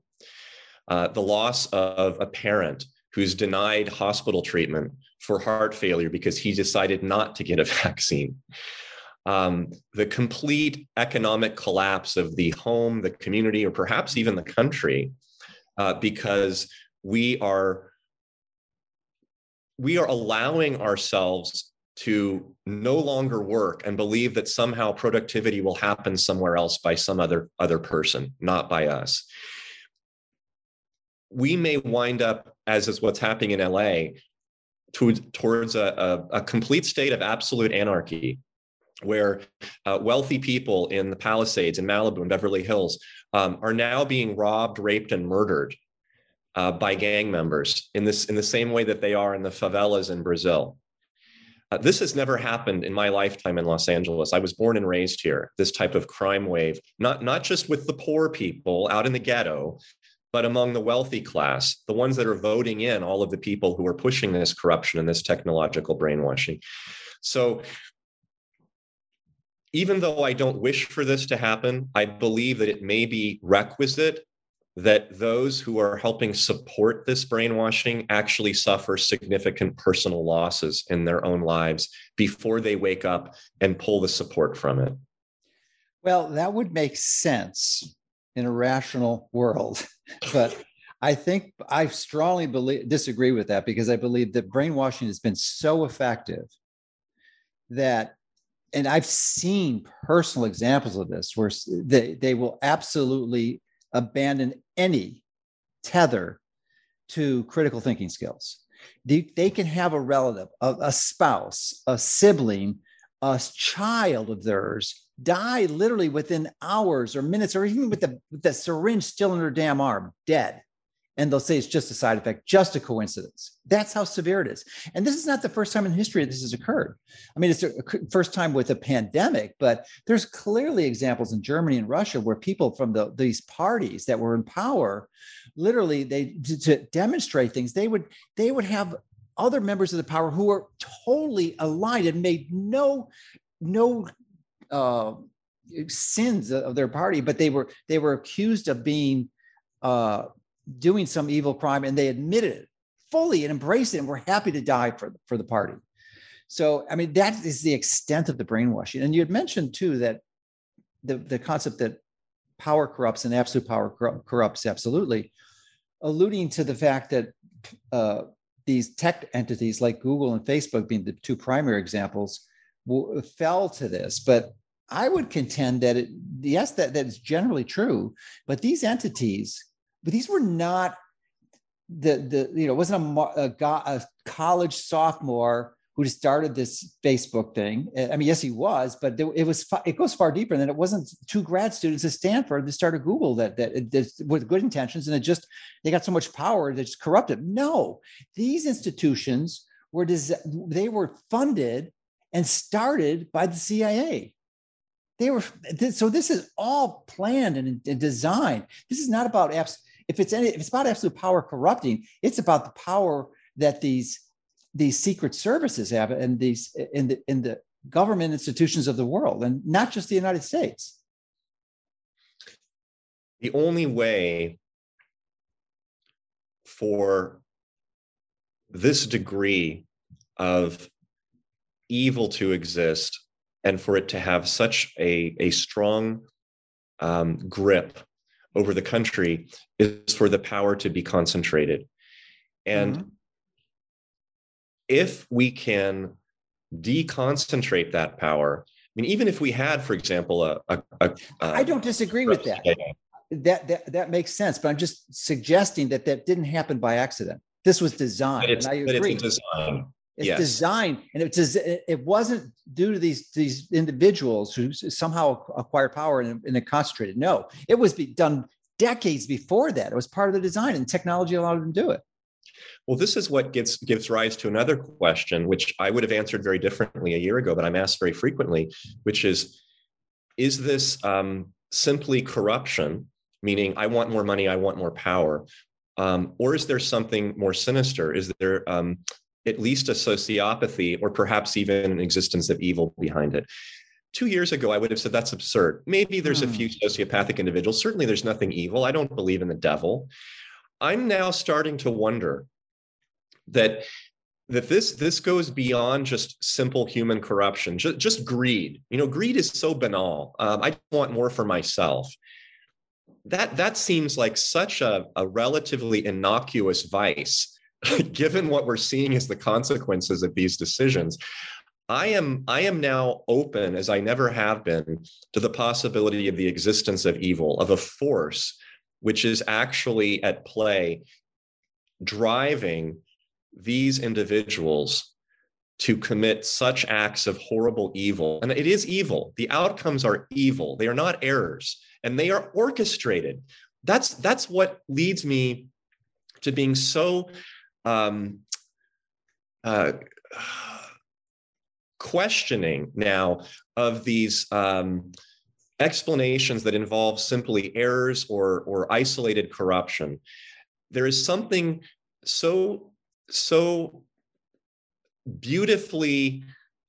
uh, the loss of a parent who's denied hospital treatment for heart failure because he decided not to get a vaccine. Um, the complete economic collapse of the home, the community, or perhaps even the country, uh, because we are we are allowing ourselves to no longer work and believe that somehow productivity will happen somewhere else by some other other person not by us. We may wind up as is what's happening in la to, towards a, a, a, complete state of absolute anarchy where uh, wealthy people in the palisades in malibu and beverly hills um, are now being robbed raped and murdered uh, by gang members in this in the same way that they are in the favelas in Brazil. Uh, this has never happened in my lifetime in Los Angeles. I was born and raised here. This type of crime wave, not not just with the poor people out in the ghetto, but among the wealthy class, the ones that are voting in all of the people who are pushing this corruption and this technological brainwashing. So even though I don't wish for this to happen, I believe that it may be requisite that those who are helping support this brainwashing actually suffer significant personal losses in their own lives before they wake up and pull the support from it. Well, that would make sense in a rational world. but I think I strongly believe disagree with that because I believe that brainwashing has been so effective that and I've seen personal examples of this where they, they will absolutely abandon any tether to critical thinking skills. They, they can have a relative, a, a spouse, a sibling, a child of theirs die literally within hours or minutes, or even with the, with the syringe still in their damn arm, dead and they'll say it's just a side effect, just a coincidence. That's how severe it is. And this is not the first time in history this has occurred. I mean, it's the first time with a pandemic, but there's clearly examples in Germany and Russia where people from the, these parties that were in power, literally, they to, to demonstrate things, they would they would have other members of the power who were totally aligned and made no no uh, sins of their party, but they were they were accused of being uh, doing some evil crime and they admitted it fully and embraced it and were happy to die for, for the party. So, I mean, that is the extent of the brainwashing. And you had mentioned too that the, the concept that power corrupts and absolute power corrupts absolutely, alluding to the fact that uh, these tech entities like Google and Facebook being the two primary examples w- fell to this. But I would contend that it, yes, that, that is generally true, but these entities but these were not the the you know it wasn't a, a, a college sophomore who started this Facebook thing. I mean, yes, he was, but it was it goes far deeper than it wasn't two grad students at Stanford that started Google that that, that with good intentions and it just they got so much power that just corrupted. No, these institutions were they were funded and started by the CIA. They were so this is all planned and, and designed. This is not about apps if it's any, if it's about absolute power corrupting, it's about the power that these these secret services have and these in the in the government institutions of the world, and not just the United States. The only way for this degree of evil to exist and for it to have such a, a strong um, grip over the country is for the power to be concentrated. And mm-hmm. if we can deconcentrate that power. I mean, even if we had, for example, a, a, a I don't disagree with that. That, that that makes sense, but I'm just suggesting that that didn't happen by accident. This was designed, and I agree. It's design. It's yes. designed, and it's it wasn't due to these these individuals who somehow acquired power and, and it concentrated. No, it was be done decades before that. It was part of the design, and technology allowed them to do it. Well, this is what gets gives rise to another question, which I would have answered very differently a year ago, but I'm asked very frequently, which is, is this um, simply corruption, meaning I want more money, I want more power, um, or is there something more sinister? Is there um, at least a sociopathy or perhaps even an existence of evil behind it. Two years ago, I would have said that's absurd. Maybe there's a few hmm. sociopathic individuals. Certainly, there's nothing evil. I don't believe in the devil. I'm now starting to wonder that that this this goes beyond just simple human corruption, just, just greed. You know, greed is so banal. Um, I want more for myself. That that seems like such a, a relatively innocuous vice given what we're seeing as the consequences of these decisions, I am I am now open as I never have been to the possibility of the existence of evil, of a force which is actually at play driving these individuals to commit such acts of horrible evil. And it is evil. The outcomes are evil. They are not errors and they are orchestrated. That's that's what leads me to being so um, uh, questioning now of these um, explanations that involve simply errors or, or isolated corruption. There is something so so beautifully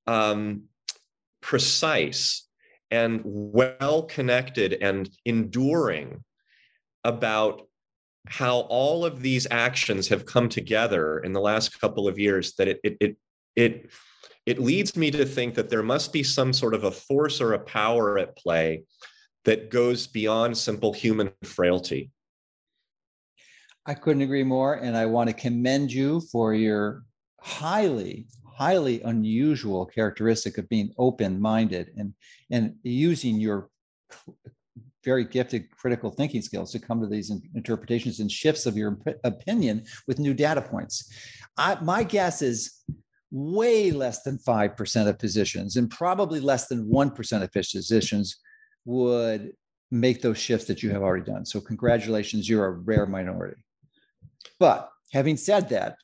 um, precise and well connected and enduring about how all of these actions have come together in the last couple of years that it it it it, it leads me to think that there must be some sort of a force or a power at play that goes beyond simple human frailty. I couldn't agree more. And I want to commend you for your highly, highly unusual characteristic of being open minded and, and using your very gifted critical thinking skills to come to these interpretations and shifts of your opinion with new data points. I, my guess is way less than 5% of positions and probably less than 1% of physicians would make those shifts that you have already done. So, congratulations, you're a rare minority. But having said that,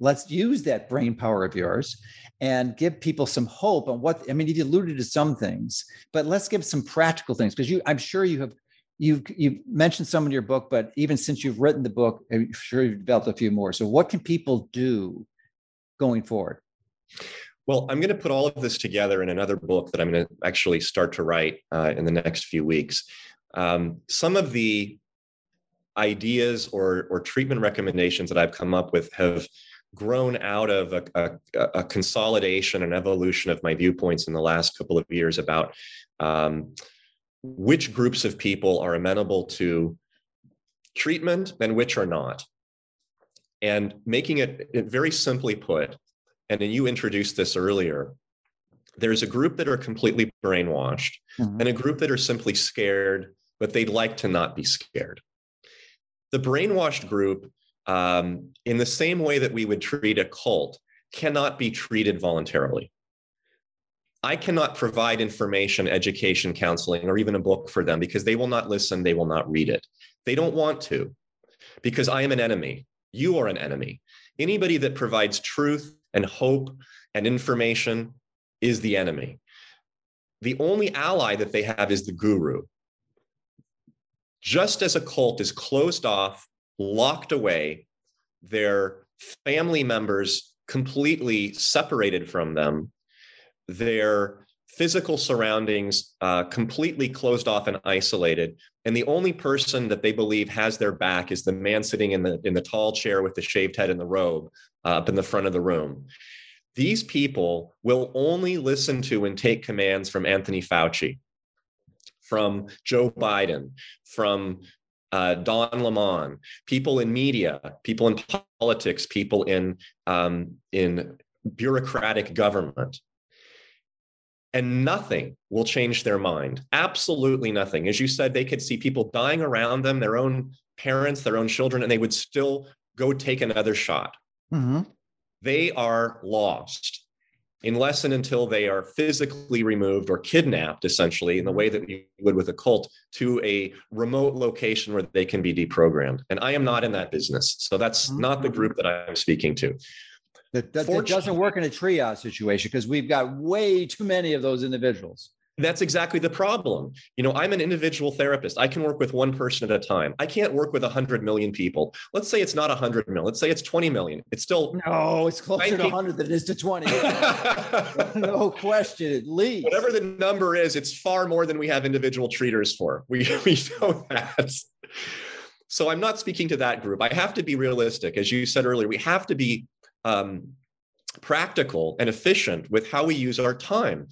let's use that brain power of yours and give people some hope on what I mean. You alluded to some things, but let's give some practical things because you, I'm sure you have you've you've mentioned some in your book, but even since you've written the book, I'm sure you've developed a few more. So, what can people do going forward? Well, I'm going to put all of this together in another book that I'm going to actually start to write uh, in the next few weeks. Um, some of the ideas or, or treatment recommendations that I've come up with have grown out of a, a, a, consolidation and evolution of my viewpoints in the last couple of years about um, which groups of people are amenable to treatment and which are not. And making it, it very simply put, and you introduced this earlier, there's a group that are completely brainwashed mm-hmm. and a group that are simply scared, but they'd like to not be scared. The brainwashed group um, in the same way that we would treat a cult, cannot be treated voluntarily. I cannot provide information, education, counseling, or even a book for them because they will not listen, they will not read it. They don't want to because I am an enemy. You are an enemy. Anybody that provides truth and hope and information is the enemy. The only ally that they have is the guru. Just as a cult is closed off locked away, their family members completely separated from them, their physical surroundings uh, completely closed off and isolated and the only person that they believe has their back is the man sitting in the in the tall chair with the shaved head and the robe uh, up in the front of the room. These people will only listen to and take commands from anthony fauci from joe biden from uh, Don Lemon, people in media, people in politics, people in um, in bureaucratic government. And nothing will change their mind. Absolutely nothing. As you said, they could see people dying around them, their own parents, their own children, and they would still go take another shot. Mm-hmm. They are lost unless and until they are physically removed or kidnapped, essentially, in the way that you would with a cult, to a remote location where they can be deprogrammed. And I am not in that business. So that's mm-hmm. not the group that I'm speaking to. That, that, that doesn't work in a triage situation because we've got way too many of those individuals that's exactly the problem. You know, I'm an individual therapist. I can work with one person at a time. I can't work with 100 million people. Let's say it's not 100 million. Let's say it's 20 million. It's still No, it's closer 19... to 100 than it is to 20. no question, at least. Whatever the number is, it's far more than we have individual treaters for. We we know that. So I'm not speaking to that group. I have to be realistic. As you said earlier, we have to be um, practical and efficient with how we use our time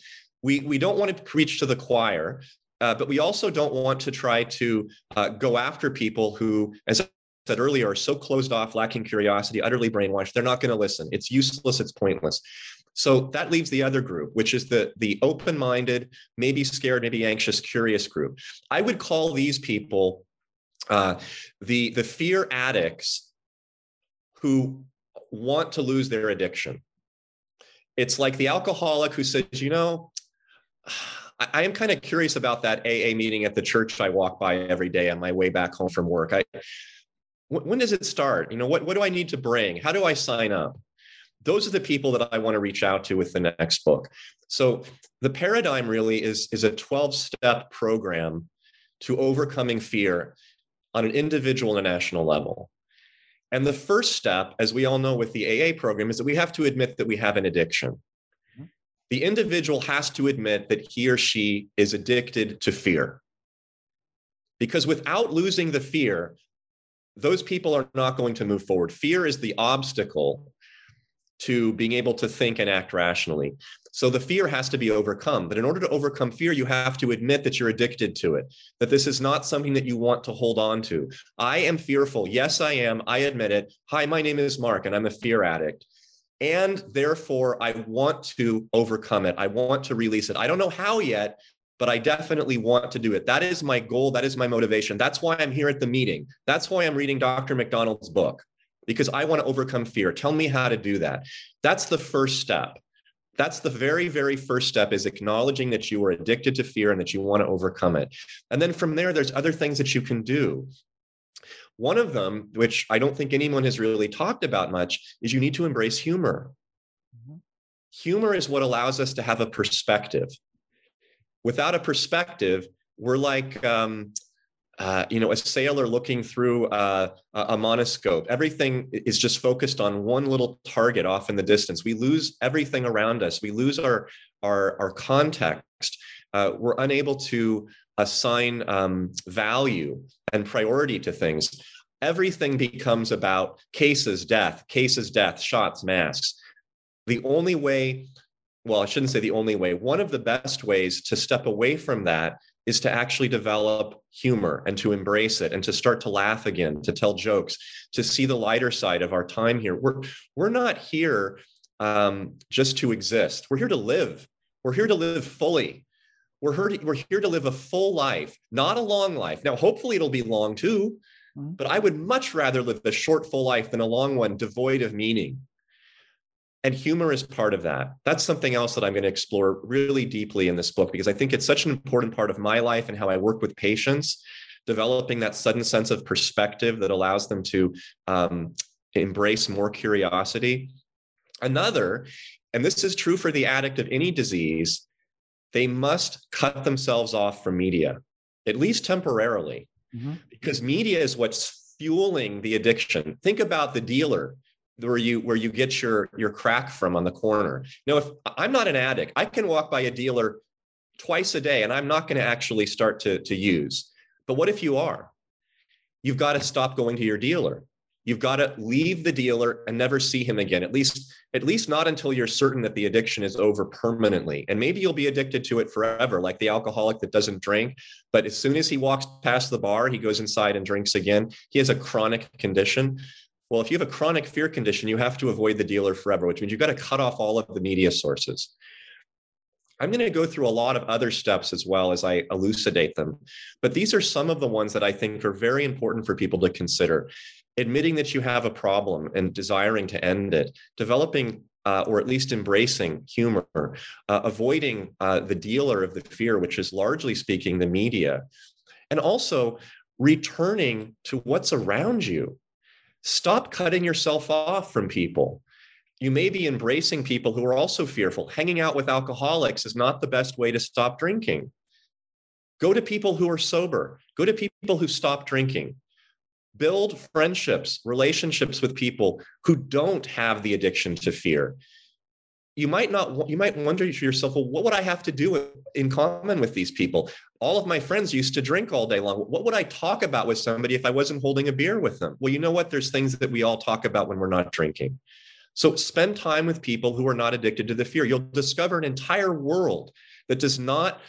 we we don't want to preach to the choir uh, but we also don't want to try to uh, go after people who as I said earlier are so closed off lacking curiosity utterly brainwashed. They're not going to listen. It's useless. It's pointless. So that leaves the other group which is the the open-minded maybe scared maybe anxious curious group. I would call these people uh, the the fear addicts who want to lose their addiction. It's like the alcoholic who says you know I am kind of curious about that AA meeting at the church I walk by every day on my way back home from work. I, when does it start? You know, what, what do I need to bring? How do I sign up? Those are the people that I want to reach out to with the next book. So the paradigm really is, is a 12 step program to overcoming fear on an individual and a national level. And the first step, as we all know with the AA program, is that we have to admit that we have an addiction the individual has to admit that he or she is addicted to fear. Because without losing the fear, those people are not going to move forward. Fear is the obstacle to being able to think and act rationally. So the fear has to be overcome. But in order to overcome fear, you have to admit that you're addicted to it, that this is not something that you want to hold on to. I am fearful. Yes, I am. I admit it. Hi, my name is Mark, and I'm a fear addict and therefore I want to overcome it. I want to release it. I don't know how yet, but I definitely want to do it. That is my goal. That is my motivation. That's why I'm here at the meeting. That's why I'm reading Dr. McDonald's book because I want to overcome fear. Tell me how to do that. That's the first step. That's the very, very first step is acknowledging that you are addicted to fear and that you want to overcome it. And then from there, there's other things that you can do. One of them, which I don't think anyone has really talked about much, is you need to embrace humor. Mm-hmm. Humor is what allows us to have a perspective. Without a perspective, we're like, um, uh, you know, a sailor looking through uh, a monoscope. Everything is just focused on one little target off in the distance. We lose everything around us. We lose our our, our context. Uh, we're unable to assign um, value and priority to things, everything becomes about cases, death, cases, death, shots, masks. The only way, well, I shouldn't say the only way, one of the best ways to step away from that is to actually develop humor and to embrace it and to start to laugh again, to tell jokes, to see the lighter side of our time here. We're, we're not here um, just to exist, we're here to live. We're here to live fully. We're here, to, we're here to live a full life, not a long life. Now, hopefully, it'll be long too, mm-hmm. but I would much rather live a short, full life than a long one devoid of meaning. And humor is part of that. That's something else that I'm going to explore really deeply in this book because I think it's such an important part of my life and how I work with patients, developing that sudden sense of perspective that allows them to um, embrace more curiosity. Another, and this is true for the addict of any disease, they must cut themselves off from media, at least temporarily, mm-hmm. because media is what's fueling the addiction. Think about the dealer where you where you get your your crack from on the corner. Now, if I'm not an addict, I can walk by a dealer twice a day and I'm not going to actually start to, to use. But what if you are? You've got to stop going to your dealer. You've got to leave the dealer and never see him again. At least, at least not until you're certain that the addiction is over permanently. And maybe you'll be addicted to it forever, like the alcoholic that doesn't drink. But as soon as he walks past the bar, he goes inside and drinks again. He has a chronic condition. Well, if you have a chronic fear condition, you have to avoid the dealer forever, which means you've got to cut off all of the media sources. I'm going to go through a lot of other steps as well as I elucidate them. But these are some of the ones that I think are very important for people to consider. Admitting that you have a problem and desiring to end it, developing uh, or at least embracing humor, uh, avoiding uh, the dealer of the fear, which is largely speaking the media, and also returning to what's around you. Stop cutting yourself off from people you may be embracing people who are also fearful. Hanging out with alcoholics is not the best way to stop drinking. Go to people who are sober, go to people who stop drinking. Build friendships, relationships with people who don't have the addiction to fear. You might not, you might wonder to yourself, well, what would I have to do in common with these people? All of my friends used to drink all day long. What would I talk about with somebody if I wasn't holding a beer with them? Well, you know what? There's things that we all talk about when we're not drinking. So spend time with people who are not addicted to the fear. You'll discover an entire world that does not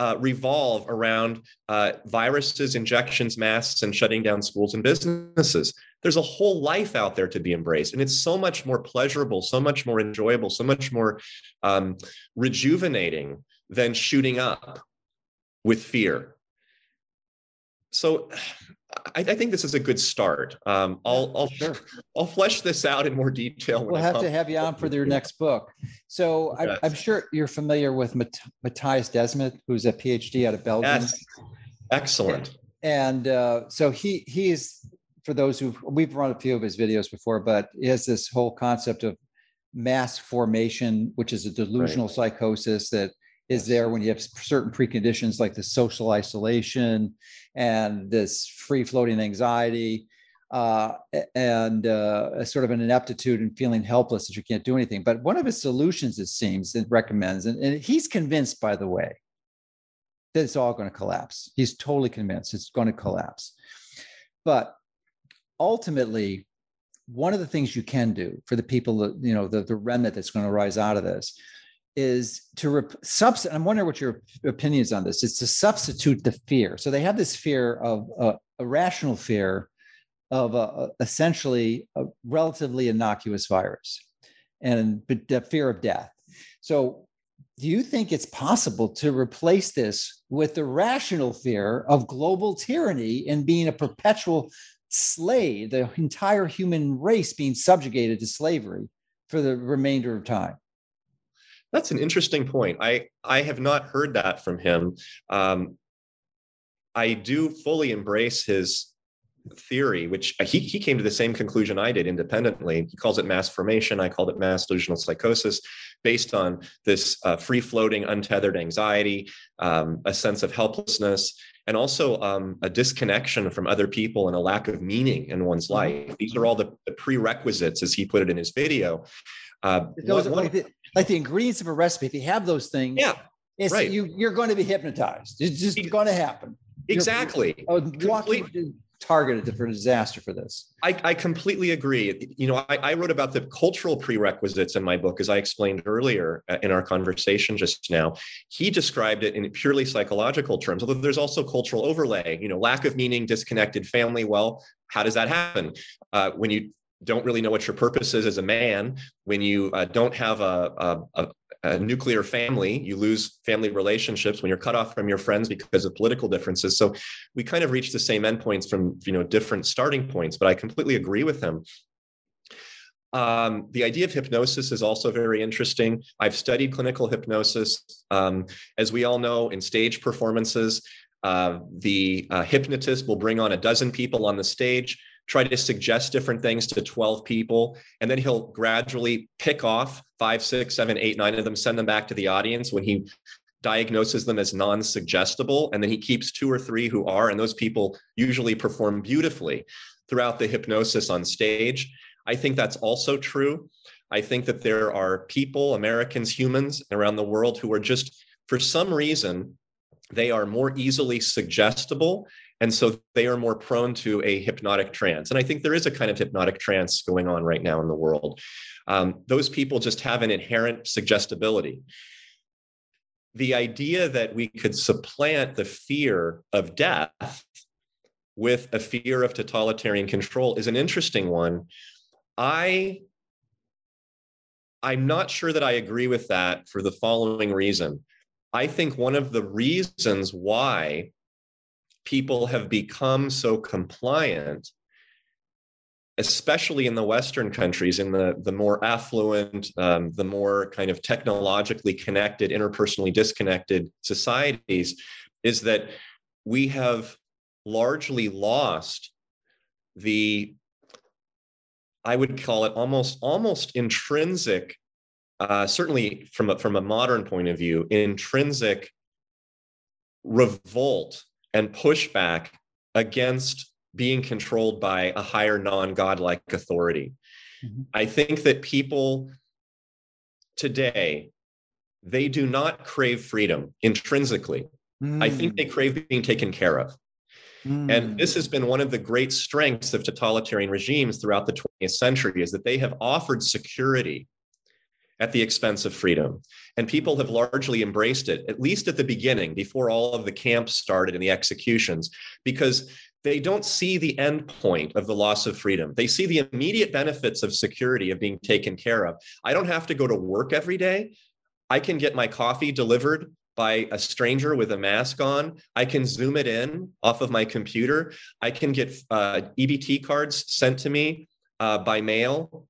uh, revolve around uh, viruses, injections, masks, and shutting down schools and businesses. There's a whole life out there to be embraced. And it's so much more pleasurable, so much more enjoyable, so much more um, rejuvenating than shooting up with fear. So I, I, think this is a good start. Um, I'll I'll sure. I'll flesh this out in more detail. We'll have to have you on for your next book. So yes. I, am sure you're familiar with Matt, Matthias Desmet, who's a PhD out of Belgium. Yes. Excellent. And, and uh, so he he's for those who we've run a few of his videos before, but he has this whole concept of mass formation, which is a delusional right. psychosis that is there when you have certain preconditions like the social isolation and this free floating anxiety uh, and uh, a sort of an ineptitude and feeling helpless that you can't do anything. But one of his solutions, it seems, it recommends, and, and he's convinced, by the way, that it's all going to collapse. He's totally convinced it's going to collapse. But ultimately, one of the things you can do for the people that, you know, the, the remnant that's going to rise out of this is to rep- substitute. I'm wondering what your opinion is on this. It's to substitute the fear. So they have this fear of uh, a rational fear of uh, essentially a relatively innocuous virus and the fear of death. So do you think it's possible to replace this with the rational fear of global tyranny and being a perpetual slave, the entire human race being subjugated to slavery for the remainder of time? That's an interesting point. I I have not heard that from him. Um, I do fully embrace his theory, which he, he came to the same conclusion I did independently. He calls it mass formation. I called it mass delusional psychosis, based on this uh, free floating, untethered anxiety, um, a sense of helplessness, and also um, a disconnection from other people and a lack of meaning in one's mm-hmm. life. These are all the, the prerequisites, as he put it in his video. Uh, one, like, the, like the ingredients of a recipe. If you have those things, yeah, right. you you're going to be hypnotized. It's just going to happen. Exactly. You're, you're walking targeted for disaster for this. I, I completely agree. You know, I, I, wrote about the cultural prerequisites in my book, as I explained earlier uh, in our conversation just now. He described it in purely psychological terms, although there's also cultural overlay. You know, lack of meaning, disconnected family. Well, how does that happen? Uh, when you don't really know what your purpose is as a man, when you uh, don't have a, a, a, nuclear family, you lose family relationships when you're cut off from your friends because of political differences. So we kind of reach the same endpoints from you know different starting points. But I completely agree with him. Um, the idea of hypnosis is also very interesting. I've studied clinical hypnosis. Um, as we all know, in stage performances, uh, the uh, hypnotist will bring on a dozen people on the stage try to suggest different things to 12 people, and then he'll gradually pick off five, six, seven, eight, nine of them, send them back to the audience when he diagnoses them as non suggestible. And then he keeps two or three who are, and those people usually perform beautifully throughout the hypnosis on stage. I think that's also true. I think that there are people, Americans, humans around the world who are just, for some reason, they are more easily suggestible and so they are more prone to a hypnotic trance. And I think there is a kind of hypnotic trance going on right now in the world. Um, those people just have an inherent suggestibility. The idea that we could supplant the fear of death with a fear of totalitarian control is an interesting one. I I'm not sure that I agree with that for the following reason. I think one of the reasons why people have become so compliant especially in the western countries in the, the more affluent um, the more kind of technologically connected interpersonally disconnected societies is that we have largely lost the i would call it almost almost intrinsic uh, certainly from a, from a modern point of view intrinsic revolt and pushback against being controlled by a higher non-godlike authority mm-hmm. i think that people today they do not crave freedom intrinsically mm. i think they mm. crave being taken care of mm. and this has been one of the great strengths of totalitarian regimes throughout the 20th century is that they have offered security at the expense of freedom. And people have largely embraced it, at least at the beginning, before all of the camps started and the executions, because they don't see the end point of the loss of freedom. They see the immediate benefits of security, of being taken care of. I don't have to go to work every day. I can get my coffee delivered by a stranger with a mask on. I can zoom it in off of my computer. I can get uh, EBT cards sent to me uh, by mail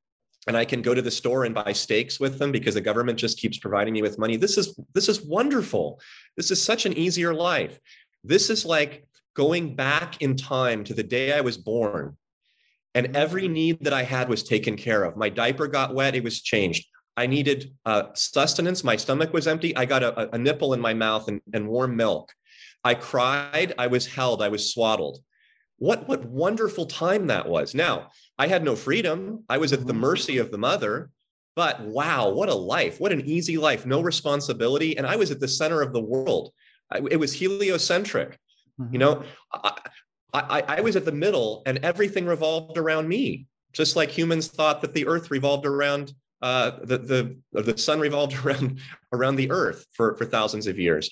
and I can go to the store and buy steaks with them because the government just keeps providing me with money. This is this is wonderful. This is such an easier life. This is like going back in time to the day I was born and every need that I had was taken care of. My diaper got wet, it was changed. I needed uh, sustenance. My stomach was empty. I got a, a nipple in my mouth and, and warm milk. I cried. I was held. I was swaddled. What, what wonderful time that was. Now, I had no freedom. I was at the mm-hmm. mercy of the mother. But wow, what a life. What an easy life. No responsibility. And I was at the center of the world. I, it was heliocentric. Mm-hmm. You know, I, I, I was at the middle and everything revolved around me, just like humans thought that the earth revolved around uh, the, the, the sun revolved around, around the earth for, for thousands of years.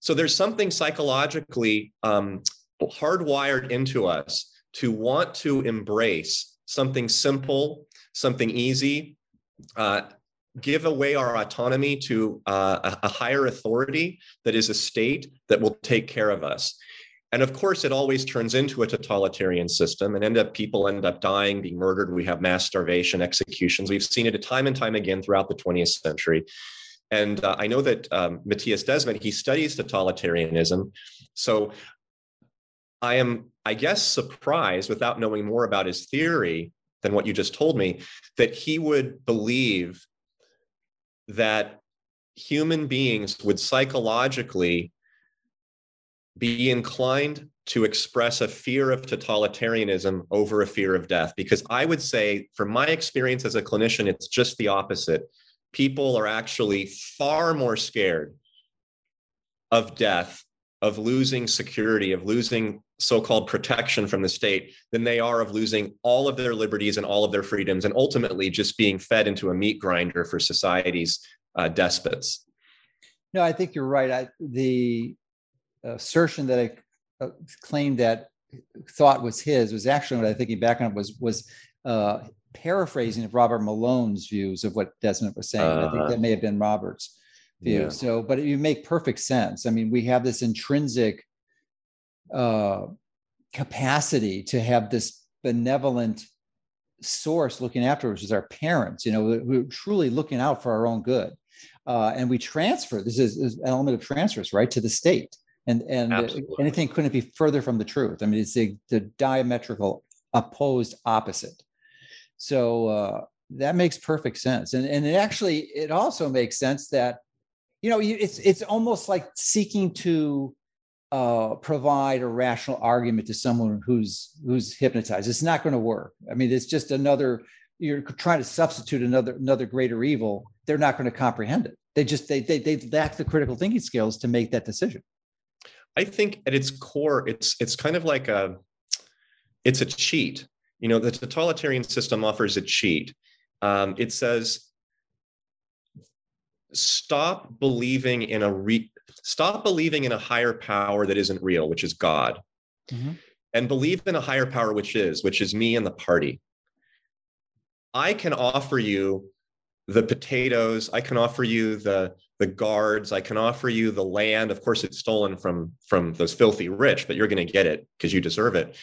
So there's something psychologically um, hardwired into us to want to embrace something simple, something easy, uh, give away our autonomy to uh, a, higher authority that is a state that will take care of us. And of course, it always turns into a totalitarian system, and end up people end up dying, being murdered. We have mass starvation, executions. We've seen it a time and time again throughout the 20th century. And uh, I know that um, Mattias Desmet he studies totalitarianism, so I am, I guess, surprised without knowing more about his theory than what you just told me, that he would believe that human beings would psychologically be inclined to express a fear of totalitarianism over a fear of death. Because I would say, from my experience as a clinician, it's just the opposite. People are actually far more scared of death, of losing security, of losing so called protection from the state than they are of losing all of their liberties and all of their freedoms and ultimately just being fed into a meat grinder for society's uh, despots. No, I think you're right. I, the assertion that I uh, claimed that thought was his was actually what I thinking back on it was was uh, paraphrasing of Robert Malone's views of what Desmond was saying. Uh, I think uh-huh. that may have been Robert's view. Yeah. So, but it make perfect sense. I mean, we have this intrinsic uh, capacity to have this benevolent source looking after us, which is our parents. You know, we're truly looking out for our own good. Uh, and we transfer this is, is, an element of transfers right to the state and and Absolutely. anything couldn't be further from the truth i mean it's the, the diametrical opposed opposite so uh, that makes perfect sense and and it actually it also makes sense that you know it's it's almost like seeking to uh, provide a rational argument to someone who's who's hypnotized. It's not going to work. I mean it's just another you're trying to substitute another another greater evil. They're not going to comprehend it. They just they, they they lack the critical thinking skills to make that decision. I think at its core, it's it's kind of like a it's a cheat. You know, the totalitarian system offers a cheat. Um, it says stop believing in a re- stop believing in a higher power that isn't real, which is God. Mm-hmm. and believe in a higher power, which is, which is me and the party. I can offer you the potatoes. I can offer you the the guards. I can offer you the land. Of course, it's stolen from from those filthy rich, but you're going to get it because you deserve it.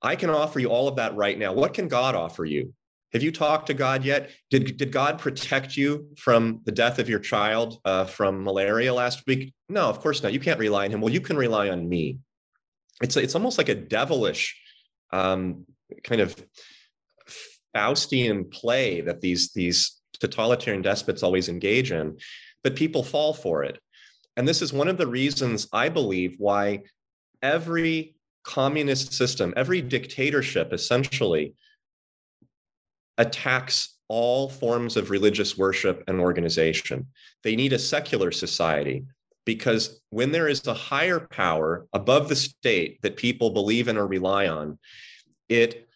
I can offer you all of that right now. What can God offer you? Have you talked to God yet? Did, did God protect you from the death of your child uh, from malaria last week? No, of course not. You can't rely on him. Well, you can rely on me. It's, it's almost like a devilish um, kind of Faustian play that these, these totalitarian despots always engage in, but people fall for it. And this is one of the reasons I believe why every communist system, every dictatorship essentially attacks all forms of religious worship and organization. They need a secular society because when there is a higher power above the state that people believe in or rely on, it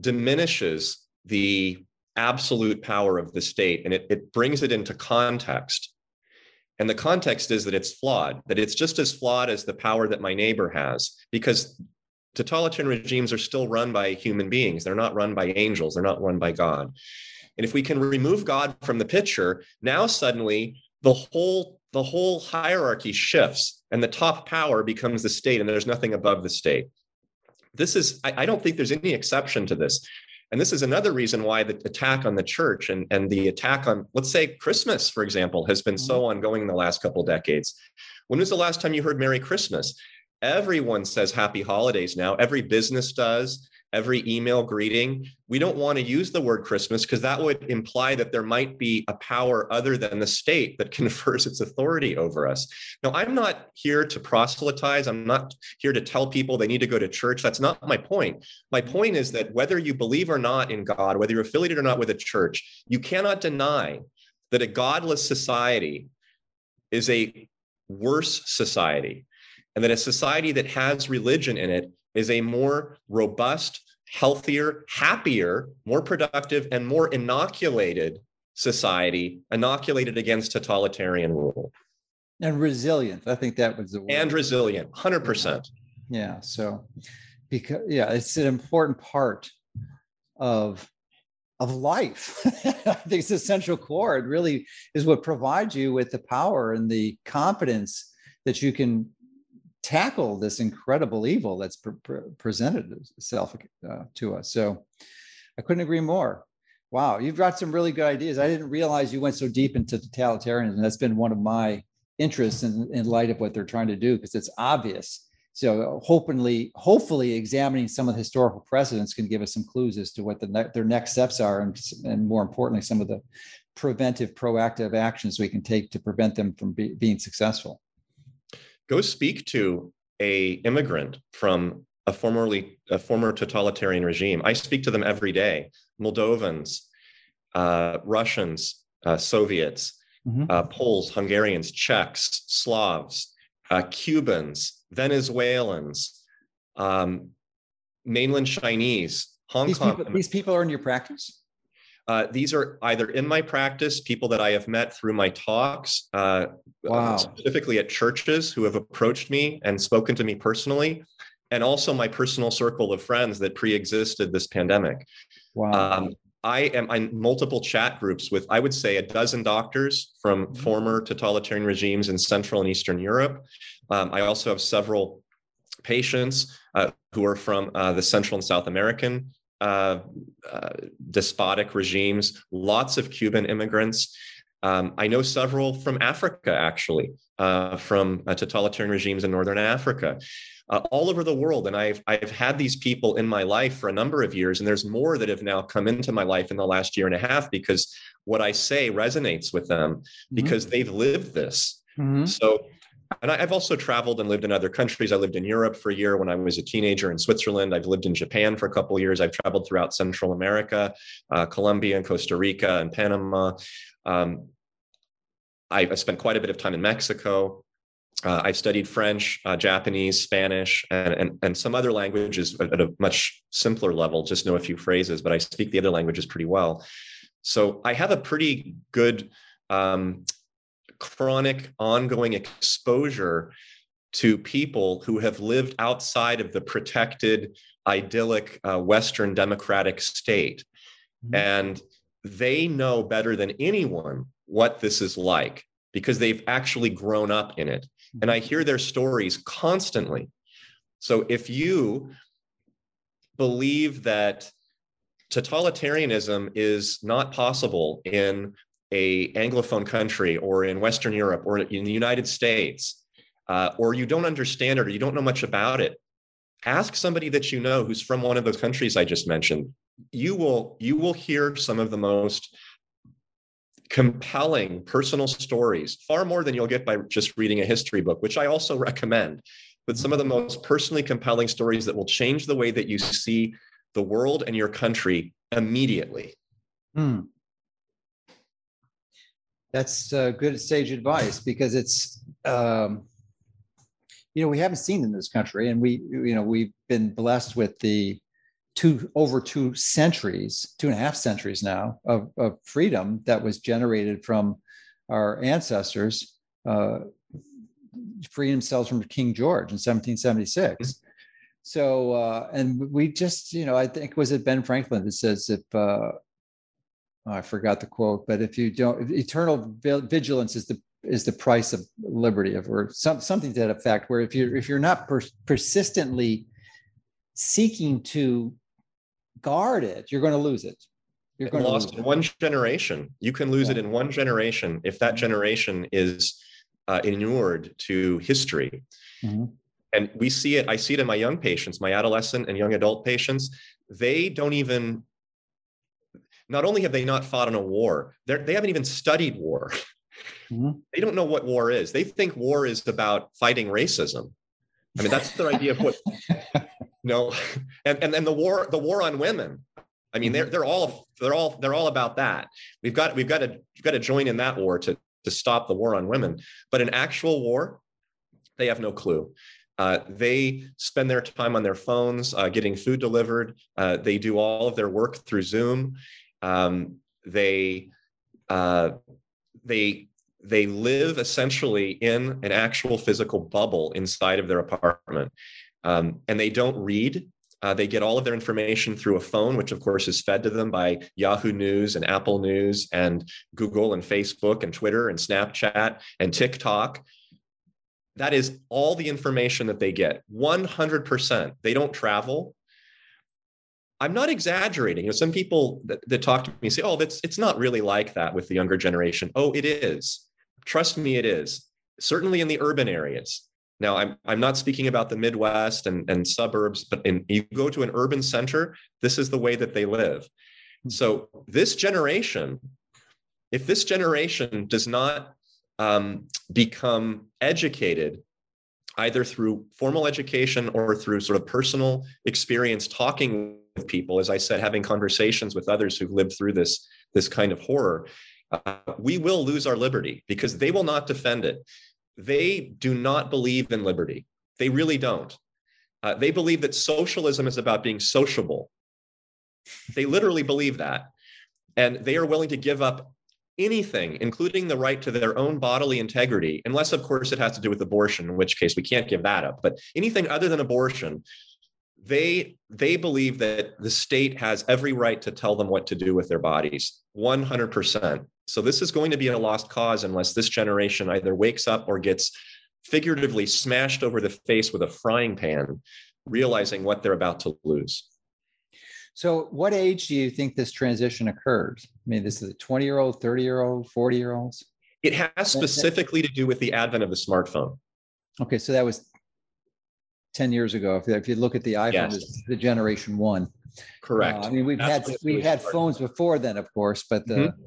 diminishes the absolute power of the state and it, it brings it into context. And the context is that it's flawed, that it's just as flawed as the power that my neighbor has, because totalitarian regimes are still run by human beings. They're not run by angels, they're not run by God. And if we can remove God from the picture, now suddenly the whole the whole hierarchy shifts and the top power becomes the state and there's nothing above the state. This is, I, I don't think there's any exception to this. And this is another reason why the attack on the church and, and the attack on, let's say, Christmas, for example, has been so mm-hmm. ongoing in the last couple decades. When was the last time you heard Merry Christmas? Everyone says happy holidays now. Every business does, every email greeting. We don't want to use the word Christmas because that would imply that there might be a power other than the state that confers its authority over us. Now, I'm not here to proselytize. I'm not here to tell people they need to go to church. That's not my point. My point is that whether you believe or not in God, whether you're affiliated or not with a church, you cannot deny that a godless society is a worse society and that a society that has religion in it is a more robust, healthier, happier, more productive, and more inoculated society, inoculated against totalitarian rule. And resilient. I think that was the word. And resilient, 100%. Yeah. So, because, yeah, it's an important part of of life. I think it's essential core. It really is what provides you with the power and the confidence that you can tackle this incredible evil that's pre- pre- presented itself uh, to us. So I couldn't agree more. Wow, you've got some really good ideas. I didn't realize you went so deep into totalitarianism. That's been one of my interests in, in light of what they're trying to do because it's obvious. So hopefully, hopefully, examining some of the historical precedents can give us some clues as to what the ne- their next steps are, and, and more importantly, some of the preventive, proactive actions we can take to prevent them from be- being successful go speak to a immigrant from a formerly a former totalitarian regime. I speak to them every day. Moldovans, uh, Russians, uh, Soviets, mm-hmm. uh, Poles, Hungarians, Czechs, Slavs, uh, Cubans, Venezuelans, um, mainland Chinese, Hong these Kong. People, these people are in your practice. Uh, these are either in my practice, people that I have met through my talks, uh, wow. specifically at churches who have approached me and spoken to me personally, and also my personal circle of friends that pre-existed this pandemic. Wow. Um, I am in multiple chat groups with, I would say, a dozen doctors from mm-hmm. former totalitarian regimes in Central and Eastern Europe. Um, I also have several patients uh, who are from uh, the Central and South American uh, uh, despotic regimes, lots of Cuban immigrants. Um, I know several from Africa, actually, uh, from uh, totalitarian regimes in Northern Africa. Uh, all over the world. And I've I've had these people in my life for a number of years, and there's more that have now come into my life in the last year and a half because what I say resonates with them mm-hmm. because they've lived this. Mm-hmm. So and I, have also traveled and lived in other countries. I lived in Europe for a year when I was a teenager in Switzerland. I've lived in Japan for a couple of years. I've traveled throughout Central America, uh, Colombia and Costa Rica and Panama. Um, I've spent quite a bit of time in Mexico. Uh, I've studied French, uh, Japanese, Spanish, and, and, and some other languages at a much simpler level, just know a few phrases, but I speak the other languages pretty well. So I have a pretty good um, chronic ongoing exposure to people who have lived outside of the protected, idyllic uh, Western democratic state. Mm-hmm. And they know better than anyone what this is like because they've actually grown up in it. And I hear their stories constantly. So if you believe that totalitarianism is not possible in a anglophone country or in western europe or in the united states uh, or you don't understand it or you don't know much about it ask somebody that you know who's from one of those countries i just mentioned you will you will hear some of the most compelling personal stories far more than you'll get by just reading a history book which i also recommend but some of the most personally compelling stories that will change the way that you see the world and your country immediately hmm. That's uh, good sage advice because it's um, you know we haven't seen in this country and we you know we've been blessed with the two over two centuries, two and a half centuries now of, of freedom that was generated from our ancestors uh, freeing themselves from King George in 1776. Mm-hmm. So, uh, and we just, you know, I think was it Ben Franklin that says if uh, oh, I forgot the quote, but if you don't, eternal vigilance is the is the price of liberty, of or some, something to that effect. Where if you if you're not per- persistently seeking to guard it, you're going to lose it. You're going lost to lose in one generation. You can lose yeah. it in one generation if that generation is uh, inured to history. Mm-hmm. And we see it. I see it in my young patients, my adolescent and young adult patients. They don't even. Not only have they not fought in a war, they haven't even studied war. Mm-hmm. They don't know what war is. They think war is about fighting racism. I mean, that's their idea of what no, and and and the war the war on women. I mean, they're they're all they're all they're all about that. We've got we've got to we've got to join in that war to to stop the war on women. But an actual war, they have no clue. Uh, they spend their time on their phones, uh, getting food delivered. Uh, they do all of their work through Zoom. Um, they uh, they they live essentially in an actual physical bubble inside of their apartment. Um, and they don't read. Uh, they get all of their information through a phone, which of course is fed to them by Yahoo News and Apple News and Google and Facebook and Twitter and Snapchat and TikTok. That is all the information that they get 100%. They don't travel. I'm not exaggerating. You know, some people that, that talk to me say, oh, that's, it's not really like that with the younger generation. Oh, it is. Trust me, it is. Certainly in the urban areas. Now, I'm, I'm not speaking about the Midwest and, and suburbs, but in, you go to an urban center, this is the way that they live. Hmm. So, this generation, if this generation does not um, become educated, either through formal education or through sort of personal experience talking people, as I said, having conversations with others who've lived through this, this kind of horror, uh, we will lose our liberty because they will not defend it they do not believe in liberty. They really don't. Uh, they believe that socialism is about being sociable. They literally believe that. And they are willing to give up anything, including the right to their own bodily integrity, unless, of course, it has to do with abortion, in which case we can't give that up. But anything other than abortion, they they believe that the state has every right to tell them what to do with their bodies 100% so this is going to be a lost cause unless this generation either wakes up or gets figuratively smashed over the face with a frying pan, realizing what they're about to lose. So, what age do you think this transition occurs I mean, this is a 20 year old, 30 year old, 40 year olds? It has specifically to do with the advent of the smartphone. Okay, so that was 10 years ago. If, if you look at the iPhone, yes. the generation one. Correct. Uh, I mean, we've That's had we had phones before then, of course, but the mm-hmm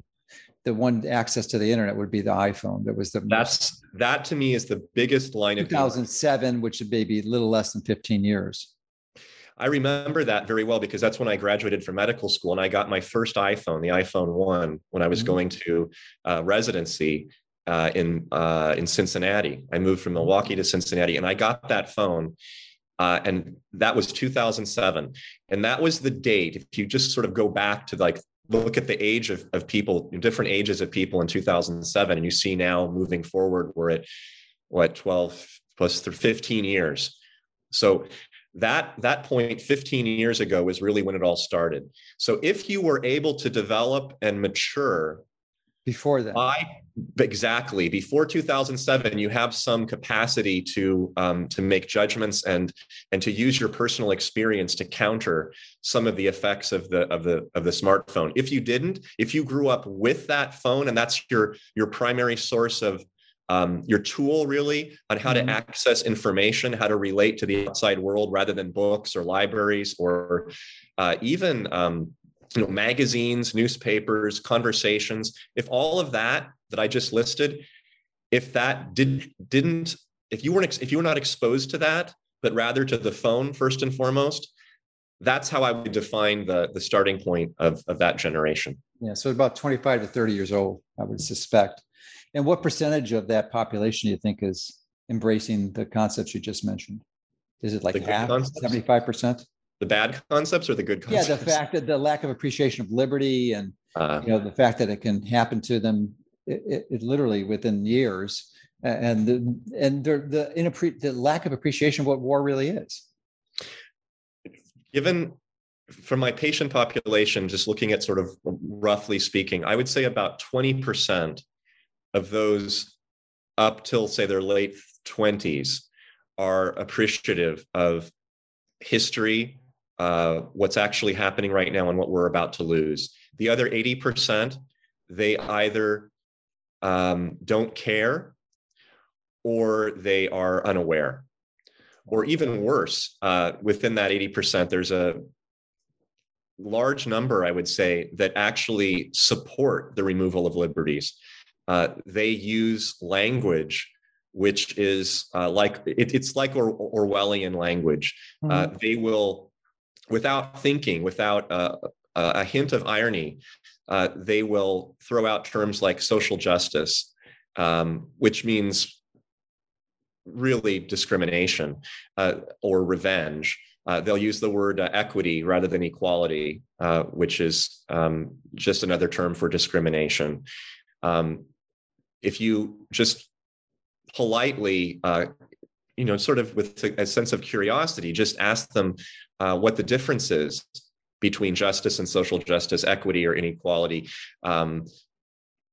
the one access to the internet would be the iPhone. That was the that's that to me is the biggest line 2007, of 2007, which would be a little less than 15 years. I remember that very well because that's when I graduated from medical school and I got my first iPhone, the iPhone one, when I was mm-hmm. going to uh, residency uh, in uh, in Cincinnati. I moved from Milwaukee to Cincinnati, and I got that phone. Uh, and that was 2007 and that was the date if you just sort of go back to like look at the age of, of people, different ages of people in 2007, and you see now moving forward, we're at what 12, plus 15 years. So that that point 15 years ago was really when it all started. So if you were able to develop and mature before that by exactly before 2007 you have some capacity to um, to make judgments and and to use your personal experience to counter some of the effects of the of the of the smartphone if you didn't if you grew up with that phone and that's your your primary source of um, your tool really on how mm-hmm. to access information how to relate to the outside world rather than books or libraries or uh, even um, you know magazines newspapers conversations if all of that that i just listed if that did didn't if you weren't if you were not exposed to that but rather to the phone first and foremost that's how i would define the the starting point of of that generation. Yeah so about 25 to 30 years old i would suspect. And what percentage of that population do you think is embracing the concepts you just mentioned? Is it like half 75 percent? The bad concepts or the good concepts? Yeah, the fact that the lack of appreciation of liberty and uh, you know the fact that it can happen to them it, it, it literally within years and the and the the, inappre- the lack of appreciation of what war really is. Given from my patient population, just looking at sort of roughly speaking, I would say about 20% of those up till say their late 20s are appreciative of history, uh, what's actually happening right now and what we're about to lose. The other 80%, they either um, don't care or they are unaware. Or even worse, uh, within that 80%, there's a large number, I would say, that actually support the removal of liberties. Uh, they use language which is uh, like it, it's like or, Orwellian language. Uh, mm-hmm. They will without thinking, without uh, a hint of irony, uh, they will throw out terms like social justice, um, which means really discrimination uh, or revenge. Uh, they'll use the word uh, equity rather than equality, uh, which is um, just another term for discrimination. Um, if you just politely you know, sort of with a sense of curiosity, just ask them uh, what the difference is between justice and social justice, equity or inequality, um,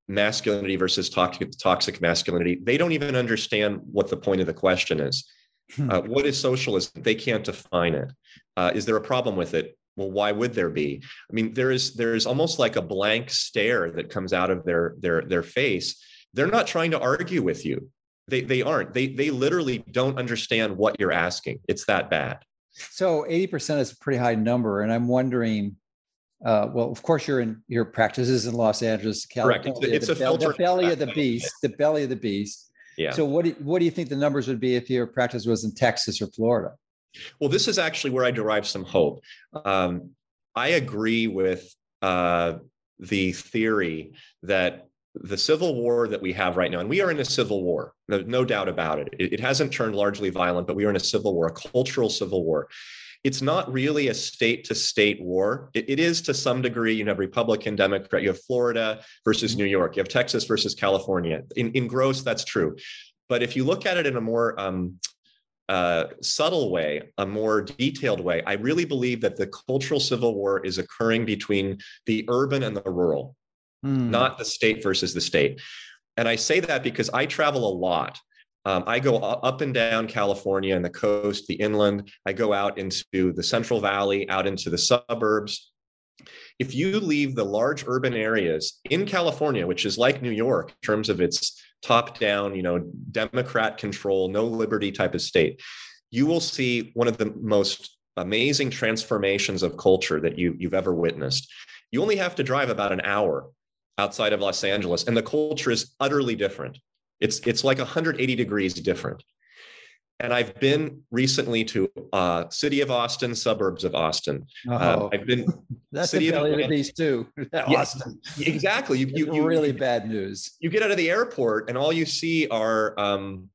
masculinity versus toxic, toxic masculinity. They don't even understand what the point of the question is. Hmm. Uh, what is socialism? They can't define it. Uh, is there a problem with it? Well, why would there be? I mean, there is there is almost like a blank stare that comes out of their their their face. They're not trying to argue with you. They they aren't. They they literally don't understand what you're asking. It's that bad. So 80% is a pretty high number. And I'm wondering, uh, well, of course, you're in your practices in Los Angeles, California. Correct. It's, it's the, a the belly of the beast, the belly of the beast. Yeah. So what do, what do you think the numbers would be if your practice was in Texas or Florida? Well, this is actually where I derive some hope. Um, I agree with uh, the theory that the civil war that we have right now, and we are in a civil war, no, no doubt about it. it. It hasn't turned largely violent, but we are in a civil war, a cultural civil war. It's not really a state to state war. It, it is to some degree. You have Republican, Democrat, you have Florida versus New York, you have Texas versus California. In, in gross, that's true. But if you look at it in a more um, uh, subtle way, a more detailed way, I really believe that the cultural civil war is occurring between the urban and the rural mm. not the state versus the state. And I say that because I travel a lot. Um, I go up and down California and the coast, the inland. I go out into the Central Valley, out into the suburbs. If you leave the large urban areas in California, which is like New York in terms of its top down, you know, Democrat control, no liberty type of state, you will see one of the most amazing transformations of culture that you, you've ever witnessed. You only have to drive about an hour outside of Los Angeles, and the culture is utterly different. It's it's like 180 degrees different. And I've been recently to uh, city of Austin, suburbs of Austin. Uh, I've been that's city the belly of, of the beast too. Austin, exactly. You, you, you, really bad news. You get out of the airport, and all you see are um,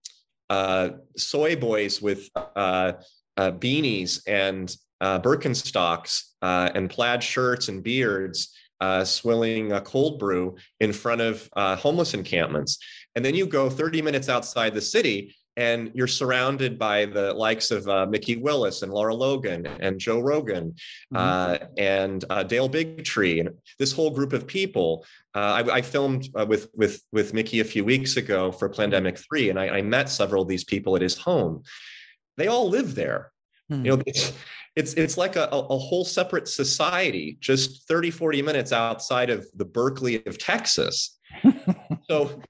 uh, soy boys with uh, uh, beanies and uh, Birkenstocks and plaid shirts and beards uh, swilling a cold brew in front of uh, homeless encampments. And then you go 30 minutes outside the city and you're surrounded by the likes of uh, Mikki Willis and Lara Logan and Joe Rogan mm-hmm. uh, and uh, Del Bigtree and this whole group of people. Uh, I, I, filmed uh, with with with Mikki a few weeks ago for Plandemic Three, and I, I, met several of these people at his home. They all live there. Mm-hmm. You know, it's it's like a, a whole separate society, just 30, 40 minutes outside of the Berkeley of Texas. so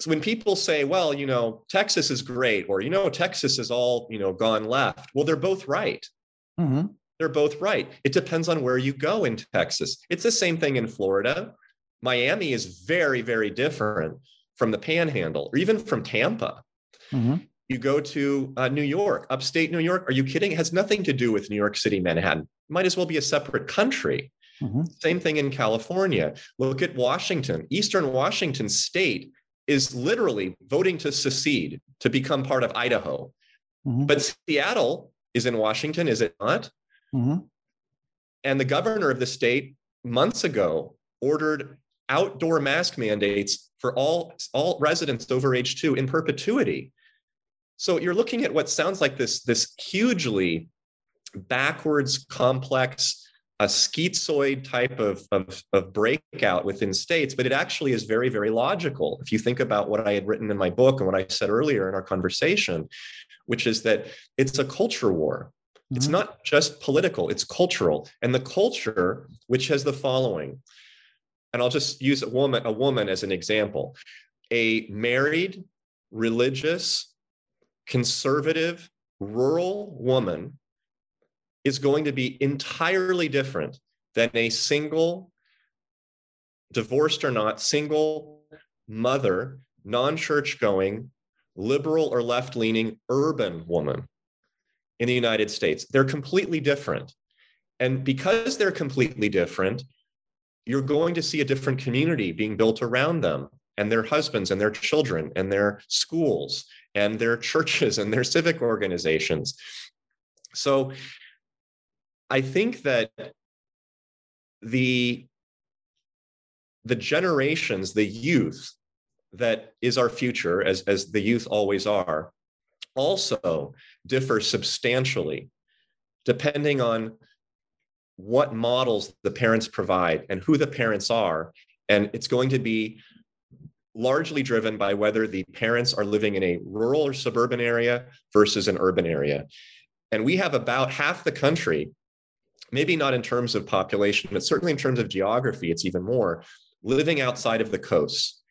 so when people say, well, you know, Texas is great, or, you know, Texas is all, you know, gone left, well, they're both right. Mm-hmm. They're both right. It depends on where you go in Texas. It's the same thing in Florida. Miami is very, very different from the panhandle or even from Tampa. Mm-hmm. You go to uh, New York, upstate New York. Are you kidding? It has nothing to do with New York City, Manhattan. Might as well be a separate country. Mm-hmm. Same thing in California. Look at Washington. Eastern Washington state is literally voting to secede to become part of Idaho. Mm-hmm. But Seattle is in Washington, is it not? Mm-hmm. And the governor of the state months ago ordered outdoor mask mandates for all, all residents over age two in perpetuity. So you're looking at what sounds like this, this hugely backwards, complex, a schizoid type of, of, of, breakout within states, but it actually is very, very logical. If you think about what I had written in my book and what I said earlier in our conversation, which is that it's a culture war. Mm-hmm. It's not just political, it's cultural. And the culture, which has the following, and I'll just use a woman, a woman as an example, a married, religious, conservative, rural woman is going to be entirely different than a single, divorced or not, single mother, non church going, liberal or left leaning urban woman in the United States. They're completely different. And because they're completely different, you're going to see a different community being built around them and their husbands and their children and their schools and their churches and their civic organizations. So I think that the the generations, the youth that is our future, as, as the youth always are, also differ substantially depending on what models the parents provide and who the parents are. And it's going to be largely driven by whether the parents are living in a rural or suburban area versus an urban area. And we have about half the country maybe not in terms of population, but certainly in terms of geography, it's even more living outside of the coasts.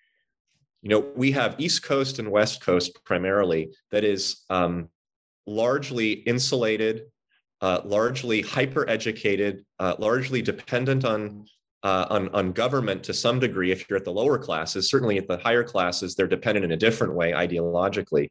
You know, we have East Coast and West Coast primarily that is um, largely insulated, uh, largely hyper educated, uh, largely dependent on, uh, on, on government to some degree. If you're at the lower classes, certainly at the higher classes, they're dependent in a different way ideologically.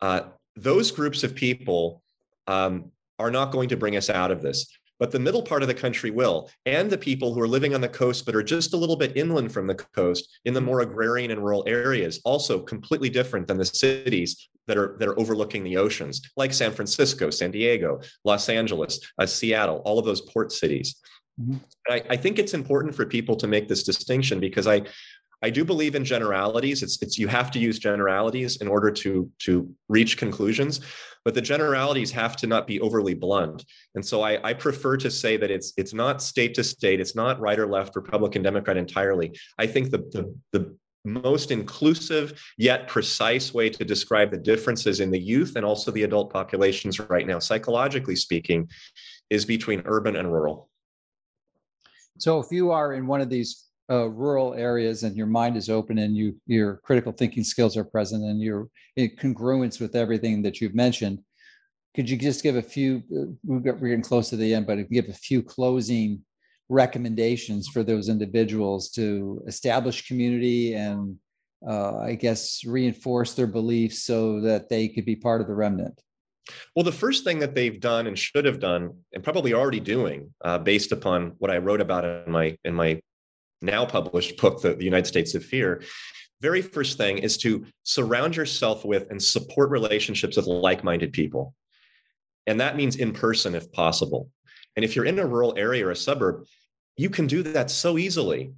Uh, those groups of people um, are not going to bring us out of this. But the middle part of the country will, and the people who are living on the coast but are just a little bit inland from the coast in the more agrarian and rural areas, also completely different than the cities that are that are overlooking the oceans, like San Francisco, San Diego, Los Angeles, uh, Seattle, all of those port cities. Mm-hmm. I, I think it's important for people to make this distinction because I I do believe in generalities. It's, it's you have to use generalities in order to to reach conclusions, but the generalities have to not be overly blunt. And so I, I prefer to say that it's it's not state to state. It's not right or left, Republican, Democrat entirely. I think the the the most inclusive yet precise way to describe the differences in the youth and also the adult populations right now, psychologically speaking, is between urban and rural. So if you are in one of these uh, rural areas and your mind is open and you your critical thinking skills are present and you're in congruence with everything that you've mentioned could you just give a few uh, we're getting close to the end but give a few closing recommendations for those individuals to establish community and uh, i guess reinforce their beliefs so that they could be part of the remnant well, the first thing that they've done and should have done, and probably already doing, uh, based upon what I wrote about in my in my now published book, the, the United States of Fear, very first thing is to surround yourself with and support relationships with like-minded people. And that means in person if possible. And if you're in a rural area or a suburb, you can do that so easily.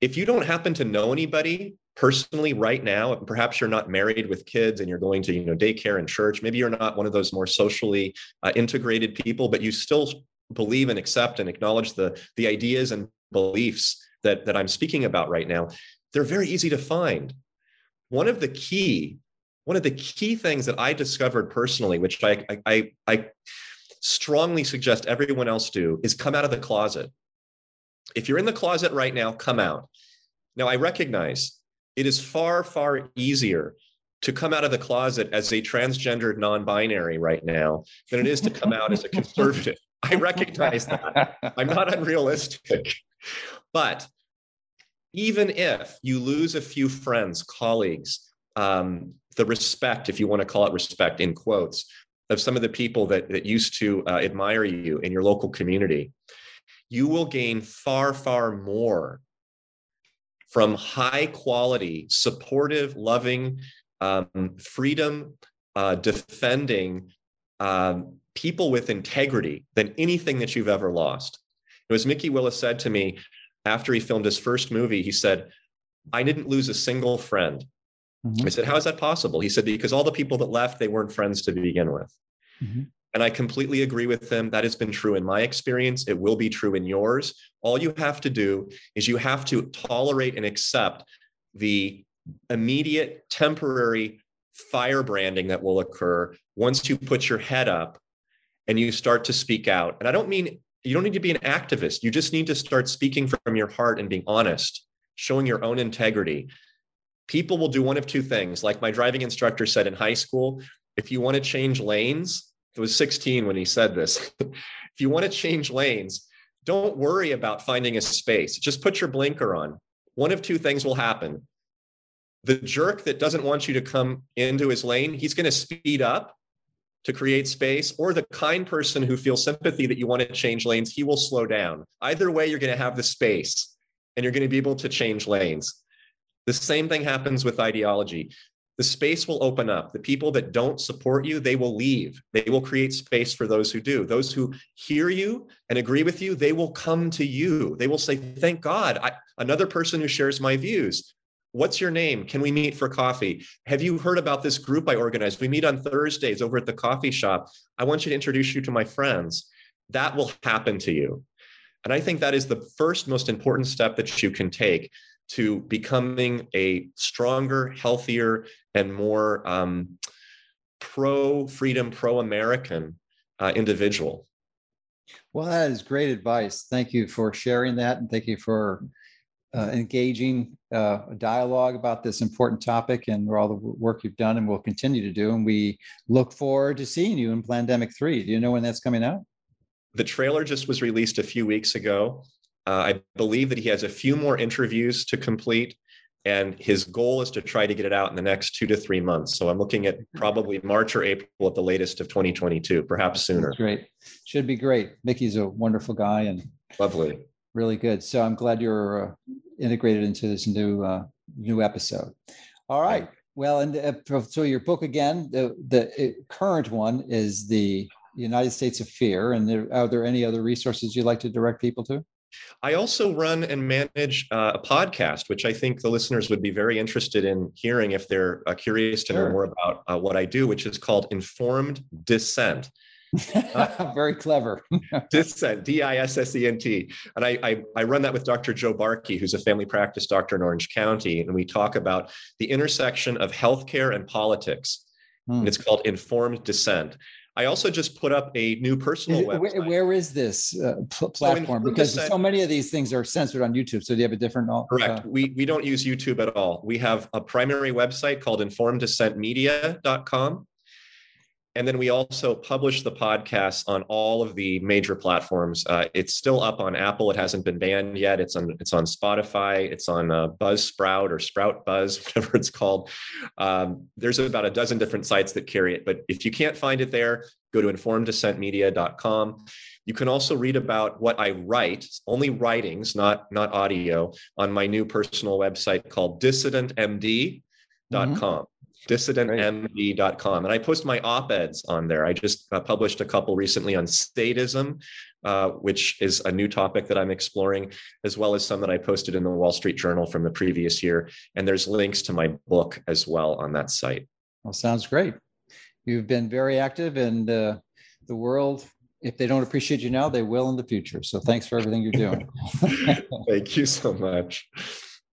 If you don't happen to know anybody personally right now perhaps you're not married with kids and you're going to you know daycare and church maybe you're not one of those more socially uh, integrated people but you still believe and accept and acknowledge the the ideas and beliefs that that i'm speaking about right now they're very easy to find. One of the key one of the key things that i discovered personally which i i i strongly suggest everyone else do is come out of the closet if you're in the closet right now come out now i recognize it is far, far easier to come out of the closet as a transgendered non binary right now than it is to come out as a conservative. I recognize that. I'm not unrealistic. But even if you lose a few friends, colleagues, um, the respect, if you want to call it respect in quotes, of some of the people that, that used to uh, admire you in your local community, you will gain far, far more from high quality, supportive, loving, um, freedom, uh, defending um, people with integrity than anything that you've ever lost. It was Mikki Willis said to me after he filmed his first movie, he said, I didn't lose a single friend. Mm-hmm. I said, How is that possible? He said, Because all the people that left, they weren't friends to begin with. Mm-hmm. And I completely agree with them. That has been true in my experience. It will be true in yours. All you have to do is you have to tolerate and accept the immediate temporary firebranding that will occur once you put your head up and you start to speak out. And I don't mean you don't need to be an activist. You just need to start speaking from your heart and being honest, showing your own integrity. People will do one of two things. Like my driving instructor said in high school, if you want to change lanes, it was 16 when he said this. if you want to change lanes, don't worry about finding a space. Just put your blinker on. One of two things will happen. The jerk that doesn't want you to come into his lane, he's going to speed up to create space, or the kind person who feels sympathy that you want to change lanes, he will slow down. Either way, you're going to have the space and you're going to be able to change lanes. The same thing happens with ideology the space will open up. The people that don't support you, they will leave. They will create space for those who do. Those who hear you and agree with you, they will come to you. They will say, Thank God, I, another person who shares my views. What's your name? Can we meet for coffee? Have you heard about this group I organized? We meet on Thursdays over at the coffee shop. I want you to introduce you to my friends. That will happen to you. And I think that is the first most important step that you can take to becoming a stronger, healthier, and more um, pro freedom, pro American uh, individual. Well, that is great advice. Thank you for sharing that, and thank you for uh, engaging uh, a dialogue about this important topic and all the work you've done and will continue to do. And we look forward to seeing you in Plandemic 3. Do you know when that's coming out? The trailer just was released a few weeks ago. Uh, I believe that he has a few more interviews to complete, and his goal is to try to get it out in the next two to three months. So I'm looking at probably March or April at the latest of 2022, perhaps sooner. That's great. Should be great. Mikki's a wonderful guy and lovely. Really good. So I'm glad you're uh, integrated into this new uh, new episode. All right. Well, and uh, so your book again, the the uh, current one is the United States of Fear. And there, are there any other resources you'd like to direct people to? I also run and manage uh, a podcast, which I think the listeners would be very interested in hearing if they're uh, curious to sure. know more about uh, what I do, which is called Informed Dissent. very clever. Dissent, D I S S E N T. And I, I, I, run that with Dr. Joe Barkey, who's a family practice doctor in Orange County. And we talk about the intersection of healthcare and politics. Hmm. And it's called Informed Dissent. I also just put up a new personal it, website. Where is this uh, pl- platform? So because so many of these things are censored on YouTube. So do you have a different? Uh, Correct. we we don't use YouTube at all. We have a primary website called informeddissentmedia.com. And then we also publish the podcast on all of the major platforms. Uh, it's still up on Apple. It hasn't been banned yet. It's on it's on Spotify. It's on uh, Buzzsprout or Sprout Buzz, whatever it's called. Um, there's about a dozen different sites that carry it. But if you can't find it there, go to informeddissentmedia.com. You can also read about what I write, only writings, not not audio, on my new personal website called dissidentmd.com. Mm-hmm dissidentmd.com. And I post my op eds on there. I just uh, published a couple recently on statism, uh, which is a new topic that I'm exploring, as well as some that I posted in the Wall Street Journal from the previous year. And there's links to my book as well on that site. Well, sounds great. You've been very active, and uh, the world, if they don't appreciate you now, they will in the future. So thanks for everything you're doing. Thank you so much.